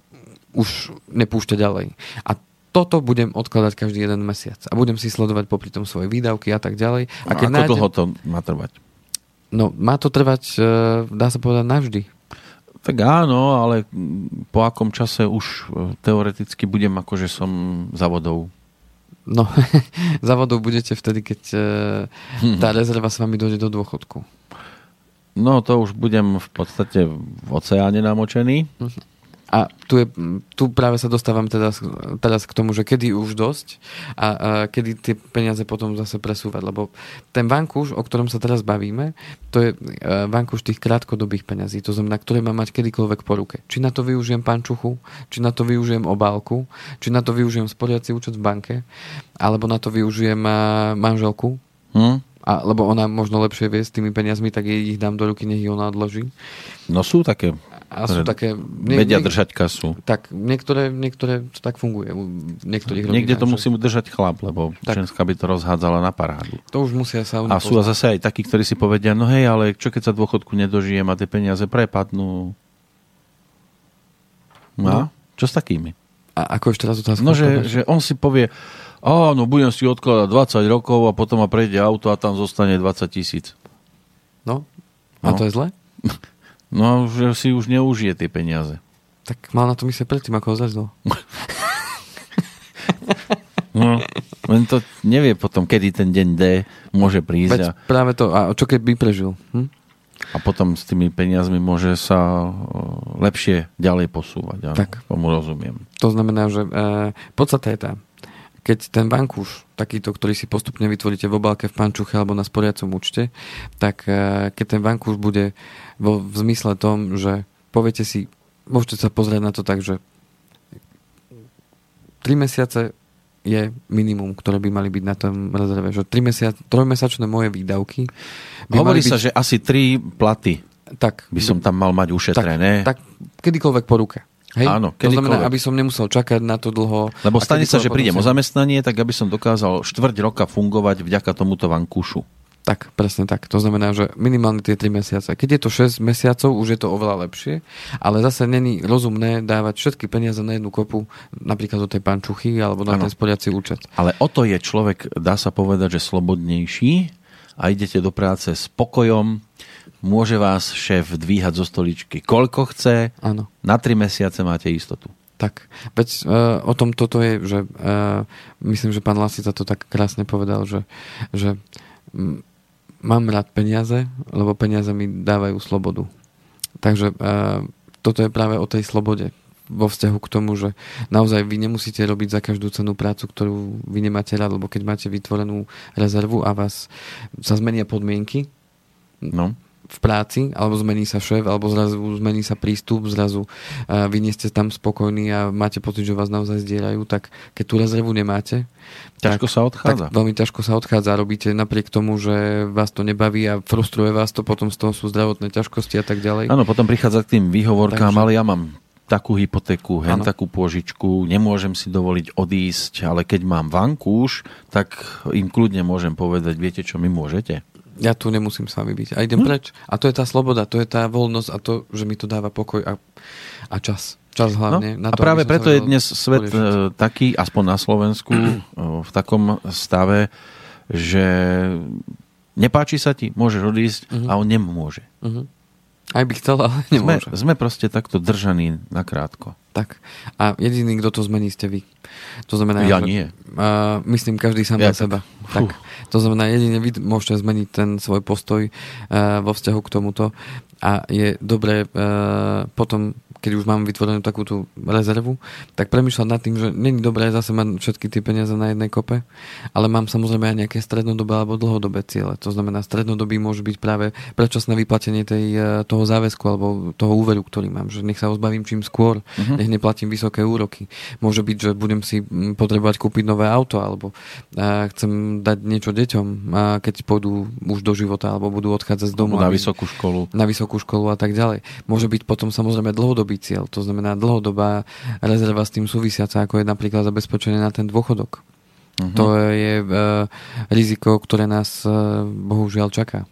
už nepúšťa ďalej. A toto budem odkladať každý jeden mesiac. A budem si sledovať popri tom svoje výdavky a tak ďalej. A A ako nájdem- dlho to má trvať? No, má to trvať, e, dá sa povedať, navždy. Tak áno, ale po akom čase už e, teoreticky budem akože som za vodou. No, za vodou budete vtedy, keď e, tá rezerva s vami dojde do dôchodku. No to už budem v podstate v oceáne namočený. A tu, je, tu práve sa dostávam teda, teraz k tomu, že kedy už dosť a, a kedy tie peniaze potom zase presúvať, lebo ten vankúš, o ktorom sa teraz bavíme, to je e, vankúš tých krátkodobých peňazí, to znamená, ktoré má mať kedykoľvek po ruke. Či na to využijem pančuchu, či na to využijem obálku, či na to využijem sporiaci účet v banke, alebo na to využijem a, manželku, Hm? a, lebo ona možno lepšie vie s tými peniazmi, tak jej ich dám do ruky, nech ich ona odloží. No sú také, A sú také... vedia držať kasu. Tak, niektoré, niektoré to tak funguje. Niektorých Niekde to musí držať chlap, lebo Tak. ženská by to rozhádzala na parádu. To už musia sa... A sú zase aj takí, ktorí si povedia, no hej, ale čo keď sa dôchodku nedožijem a tie peniaze prepadnú? No, No. čo s takými? A ako ešte raz otázka? No, že, že on si povie, áno, budem si odkladať 20 rokov a potom ma prejde auto a tam zostane 20 tisíc. No, a No. to je zle? No, že si už neužije tie peniaze. Tak mal na to myslieť predtým, ako ho zlezdol. No, len to nevie potom, kedy ten deň D môže prísť Veď a, práve to, a čo keby prežil? Hm? a potom s tými peniazmi môže sa o, lepšie ďalej posúvať. Áno, Tak. Tomu rozumiem. To znamená, že e, podstata je tá, keď ten vankúš, takýto, ktorý si postupne vytvoríte v obálke, v pančuche alebo na sporiacom účte, tak e, keď ten vankúš bude vo, v zmysle tom, že poviete si, môžete sa pozrieť na to tak, že 3 mesiace je minimum, ktoré by mali byť na tom rezerve. Že 3 mesiac, trojmesačné moje výdavky by Hovorí mali sa, byť, že asi tri platy tak, by som tam mal mať ušetrené. tak, tak kedykoľvek po ruke. Hej? Áno, to znamená, aby som nemusel čakať na to dlho. Lebo stane sa, že prídem o zamestnanie, tak aby som dokázal štvrť roka fungovať vďaka tomuto vankúšu. Tak, presne tak. To znamená, že minimálne tie 3 mesiace. Keď je to 6 mesiacov, už je to oveľa lepšie, ale zase není rozumné dávať všetky peniaze na jednu kopu, napríklad do tej pančuchy alebo na Áno. ten sporiaci účet. Ale o to je človek, dá sa povedať, že slobodnejší a idete do práce s pokojom, môže vás šéf dvíhať zo stoličky koľko chce, Áno. na tri mesiace máte istotu. Tak, veď uh, o tom toto je, že uh, myslím, že pán Lasica to tak krásne povedal, že, že mm, mám rád peniaze, lebo peniaze mi dávajú slobodu. Takže uh, toto je práve o tej slobode vo vzťahu k tomu, že naozaj vy nemusíte robiť za každú cenu prácu, ktorú vy nemáte rád, lebo keď máte vytvorenú rezervu a vás sa zmenia podmienky, No. V práci, alebo zmení sa šéf, alebo zrazu zmení sa prístup, zrazu uh, vy nie ste tam spokojní a máte pocit, že vás naozaj zdierajú, tak keď tú rezervu nemáte, Ťažko tak, sa odchádza. tak veľmi ťažko sa odchádza. Robíte napriek tomu, že vás to nebaví a frustruje vás to, potom z toho sú zdravotné ťažkosti a tak ďalej. Áno, potom prichádza k tým výhovorkám, Takže- ale ja mám takú hypotéku, hen Áno. takú pôžičku, nemôžem si dovoliť odísť, ale keď mám vankúš, tak im kľudne môžem povedať, viete čo, my môžete. Ja tu nemusím s vami byť. A idem hm? preč. A to je tá sloboda, to je tá voľnosť a to, že mi to dáva pokoj a, a čas. Čas hlavne. No, na a to, práve aby som preto je dnes svet poriešiť. e, taký, aspoň na Slovensku, e, v takom stave, že nepáči sa ti, môžeš odísť Mhm. a on nemôže. Mhm. Aj by chcel, ale Sme, nemôže. sme proste takto držaní nakrátko. Tak. A jediný, kto to zmení, ste vy. To znamená, Ja že, nie. Uh, myslím, každý sám Ja za tak. seba. Tak. To znamená, jedine vy môžete zmeniť ten svoj postoj uh, vo vzťahu k tomuto a je dobré uh, potom, keď už mám vytvorenú takú tú rezervu, tak premyšľať nad tým, že není dobré zase mať všetky tie peniaze na jednej kope, ale mám samozrejme aj nejaké strednodobé alebo dlhodobé ciele. To znamená, strednodobý môže byť práve predčasné vyplatenie tej, eh, toho záväzku alebo toho úveru, ktorý mám. Že nech sa ho zbavím čím skôr, uh-huh. nech neplatím vysoké úroky. Môže byť, že budem si potrebovať kúpiť nové auto alebo a chcem dať niečo deťom, a keď pôjdu už do života alebo budú odchádzať z domu. Na aby- vysokú školu. na vysokú školu a tak ďalej. Môže byť potom samozrejme dlhodobý cieľ, to znamená dlhodobá rezerva s tým súvisiaca, ako je napríklad zabezpečenie na ten dôchodok. Mhm. To je e, riziko, ktoré nás e, bohužiaľ čaká.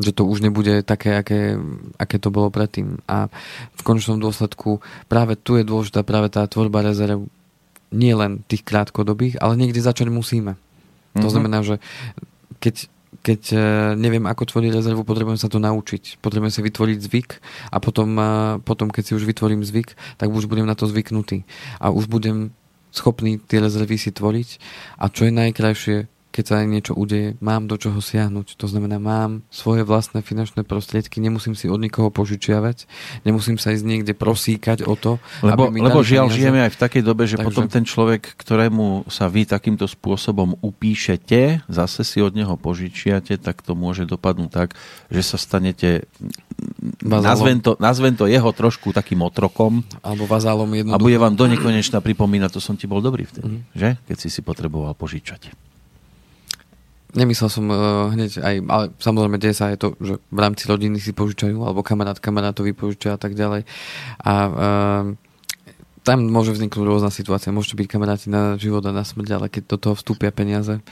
Že to už nebude také, aké, aké to bolo predtým. A v konečnom dôsledku práve tu je dôležitá práve tá tvorba rezerv nie len tých krátkodobých, ale niekde začať musíme. To Mhm. znamená, že keď, keď e, neviem, ako tvoriť rezervu, potrebujem sa to naučiť. Potrebujem si vytvoriť zvyk a potom, e, potom, keď si už vytvorím zvyk, tak už budem na to zvyknutý. A už budem schopný tie rezervy si tvoriť. A čo je najkrajšie, keď sa niečo udeje, mám do čoho siahnuť. To znamená, mám svoje vlastné finančné prostriedky, nemusím si od nikoho požičiavať, nemusím sa ísť niekde prosíkať o to, Lebo, aby mi lebo žiaľ, peniaze. žijeme aj v takej dobe, že Takže- potom ten človek, ktorému sa vy takýmto spôsobom upíšete, zase si od neho požičiate, tak to môže dopadnúť tak, že sa stanete, Vazalom. nazvem to, nazvem to jeho trošku takým otrokom Alebo vazálom a jednoducho. bude vám do nekonečna pripomínať, to som ti bol dobrý vtedy, Mhm. že? Keď si si potreboval požičať. Nemyslel som uh, hneď aj, ale samozrejme deje sa aj to, že v rámci rodiny si požičajú, alebo kamarát kamarátovi požičajú a tak ďalej. A uh, tam môže vzniknúť rôzna situácia. Môžete byť kamaráti na život a na smrť, ale keď do toho vstúpia peniaze,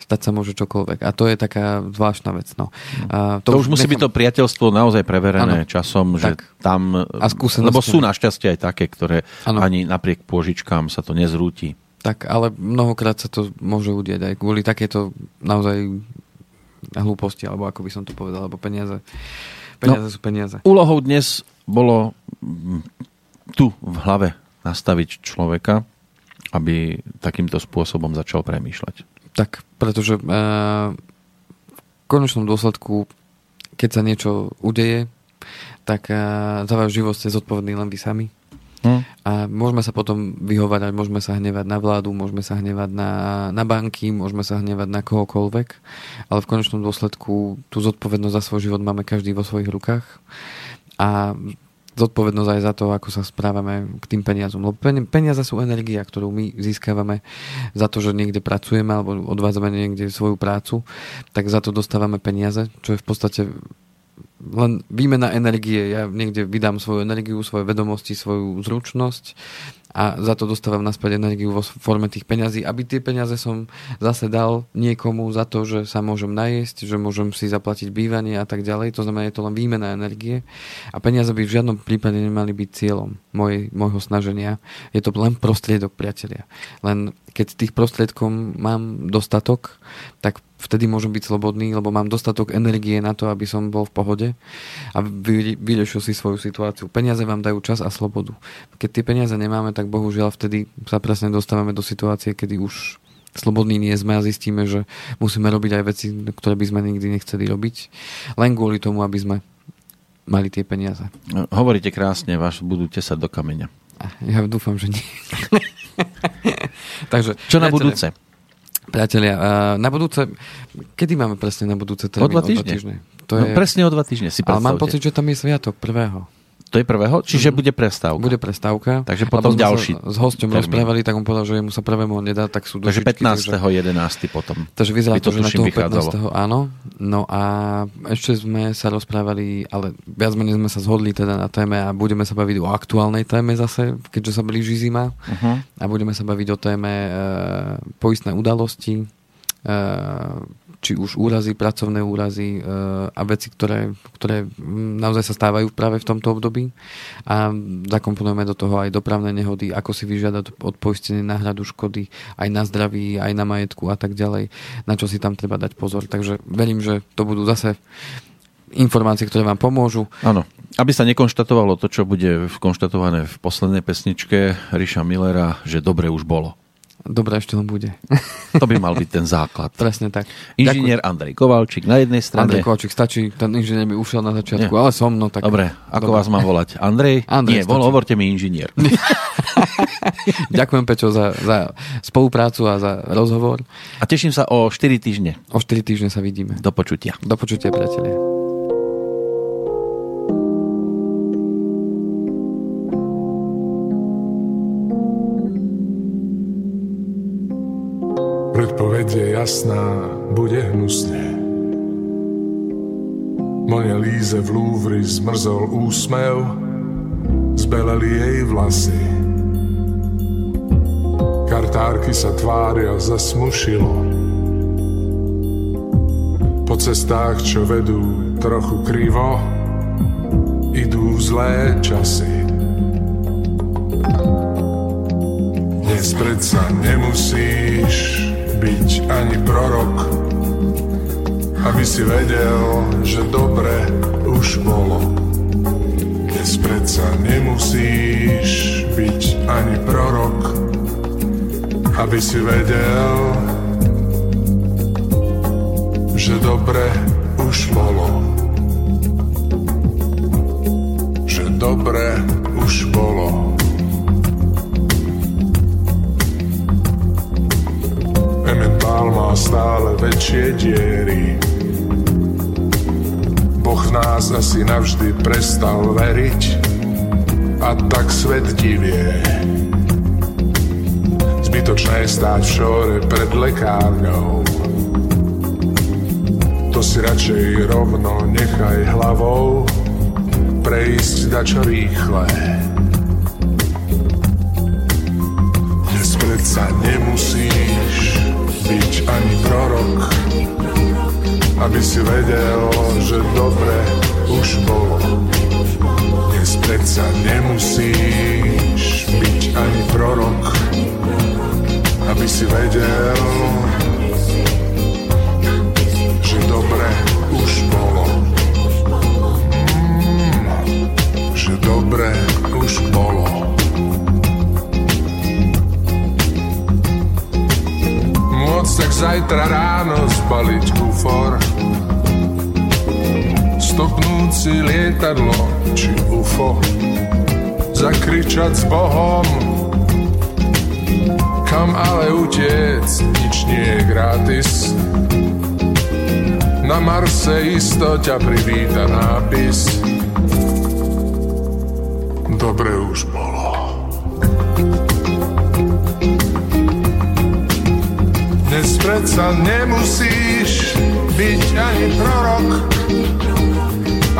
stať sa môže čokoľvek. A to je taká zvláštna vec. No. A To, to už musí byť to priateľstvo naozaj preverené Áno. časom, že Tak. tam... A skúsenosťami. Lebo sú našťastie aj také, ktoré Áno. ani napriek pôžičkám sa to nezrúti. Tak, ale mnohokrát sa to môže udieť aj kvôli takéto naozaj hlúposti, alebo ako by som to povedal, alebo peniaze. Peniaze no, sú peniaze. Úlohou dnes bolo tu v hlave nastaviť človeka, aby takýmto spôsobom začal premýšľať. Tak, pretože uh, v konečnom dôsledku, keď sa niečo udeje, tak uh, za váš život ste zodpovední len vy sami Hm. A môžeme sa potom vyhovárať, môžeme sa hnevať na vládu, môžeme sa hnevať na, na banky, môžeme sa hnevať na kohokoľvek, ale v konečnom dôsledku tú zodpovednosť za svoj život máme každý vo svojich rukách. A zodpovednosť aj za to, ako sa správame k tým peniazom. Lebo peniaze sú energia, ktorú my získavame za to, že niekde pracujeme alebo odvádzame niekde svoju prácu, tak za to dostávame peniaze, čo je v podstate len výmena energie. Ja niekde vydám svoju energiu, svoje vedomosti, svoju zručnosť a za to dostávam naspäť energiu vo forme tých peňazí, aby tie peniaze som zase dal niekomu za to, že sa môžem najesť, že môžem si zaplatiť bývanie a tak ďalej. To znamená, je to len výmena energie a peniaze by v žiadnom prípade nemali byť cieľom môj, môjho snaženia. Je to len prostriedok, priatelia. Len keď tých prostriedkov mám dostatok, tak vtedy môžem byť slobodný, lebo mám dostatok energie na to, aby som bol v pohode a vyriešil si svoju situáciu. Peniaze vám dajú čas a slobodu. Keď tie peniaze nemáme, tak bohužiaľ vtedy sa presne dostávame do situácie, kedy už slobodní nie sme a zistíme, že musíme robiť aj veci, ktoré by sme nikdy nechceli robiť, len kvôli tomu, aby sme mali tie peniaze. Hovoríte krásne, váš budú tesať do kameňa. Ja dúfam, že nie. Takže, Čo na budúce? Priatelia, na budúce, kedy máme presne na budúce termín? O dva týždne. O dva týždne. To no, je... presne o dva týždne si predstavte. Ale mám pocit, že tam je sviatok prvého. To je prvého? Čiže mm. bude prestávka. Bude prestávka. Takže potom ďalší. s hosťom termín. rozprávali, tak on povedal, že mu sa prvému nedá, tak sú Takže 15. Takže... 11. potom. Takže vyzerá to, že na toho 15. áno. No a ešte sme sa rozprávali, ale viac menej sme sa zhodli teda na téme a budeme sa baviť o aktuálnej téme zase, keďže sa blíži zima. Uh-huh. A budeme sa baviť o téme e, poistné udalosti, e, či už úrazy, pracovné úrazy e, a veci, ktoré, ktoré naozaj sa stávajú práve v tomto období a zakomponujeme do toho aj dopravné nehody, ako si vyžiadať od poistenie náhradu škody aj na zdraví, aj na majetku a tak ďalej, na čo si tam treba dať pozor. Takže verím, že to budú zase informácie, ktoré vám pomôžu. Áno. Aby sa nekonštatovalo to, čo bude konštatované v poslednej pesničke Ríša Millera, že dobre už bolo. Dobre, ešte len bude. To by mal byť ten základ. Presne tak. Inžinier Ďakujem. Andrej Kovalčík na jednej strane. Andrej Kovalčík stačí, ten inžinier by ušiel na začiatku, Nie. ale som, no tak... Dobre, ako Dobre. vás mám volať? Andrej? Andrej Nie, vol, hovorte mi inžinier. Ďakujem, Pečo, za, za spoluprácu a za rozhovor. A teším sa o 4 týždne. O 4 týždne sa vidíme. Do počutia. Do počutia, priatelia. Predpoveď je jasná, bude hnusne. Mone Líze v Louvre zmrzol úsmev, zbeleli jej vlasy. Kartárky sa tvária zasmušilo. Po cestách, čo vedú trochu krivo, idú zlé časy. Dnes predsa nemusíš byť ani prorok, aby si vedel, že dobre už bolo. Dnes predsa nemusíš byť ani prorok, aby si vedel, že dobre už bolo. Že dobre už bolo. Emmental má stále väčšie diery. Boh nás asi navždy prestal veriť a tak svet divie. Zbytočné stáť v šore pred lekárňou. To si radšej rovno nechaj hlavou prejsť dačo rýchle. Dnes predsa nemusíš byť ani prorok, aby si vedel, že dobre už bolo. Dnes predsa nemusíš byť ani prorok, aby si vedel, zajtra ráno zbaliť kufor. Stopnúť si lietadlo či UFO, zakričať s Bohom, kam ale utiec, nič nie je gratis. Na Marse isto privíta nápis. Dobre už bolo. Dnes predsa nemusíš byť ani prorok,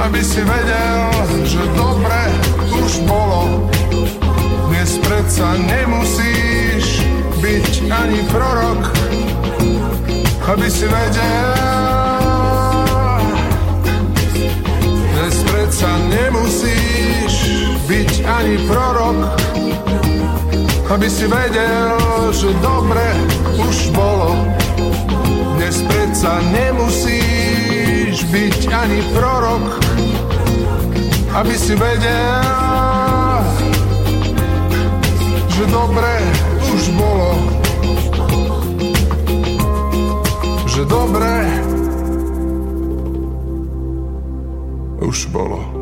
aby si vedel, že dobre už bolo. Dnes predsa nemusíš byť ani prorok, aby si vedel, dnes predsa nemusíš byť ani prorok, aby si vedel, že dobre už bolo. Dnes predsa nemusíš byť ani prorok, aby si vedel, že dobre už bolo. Že dobre už bolo.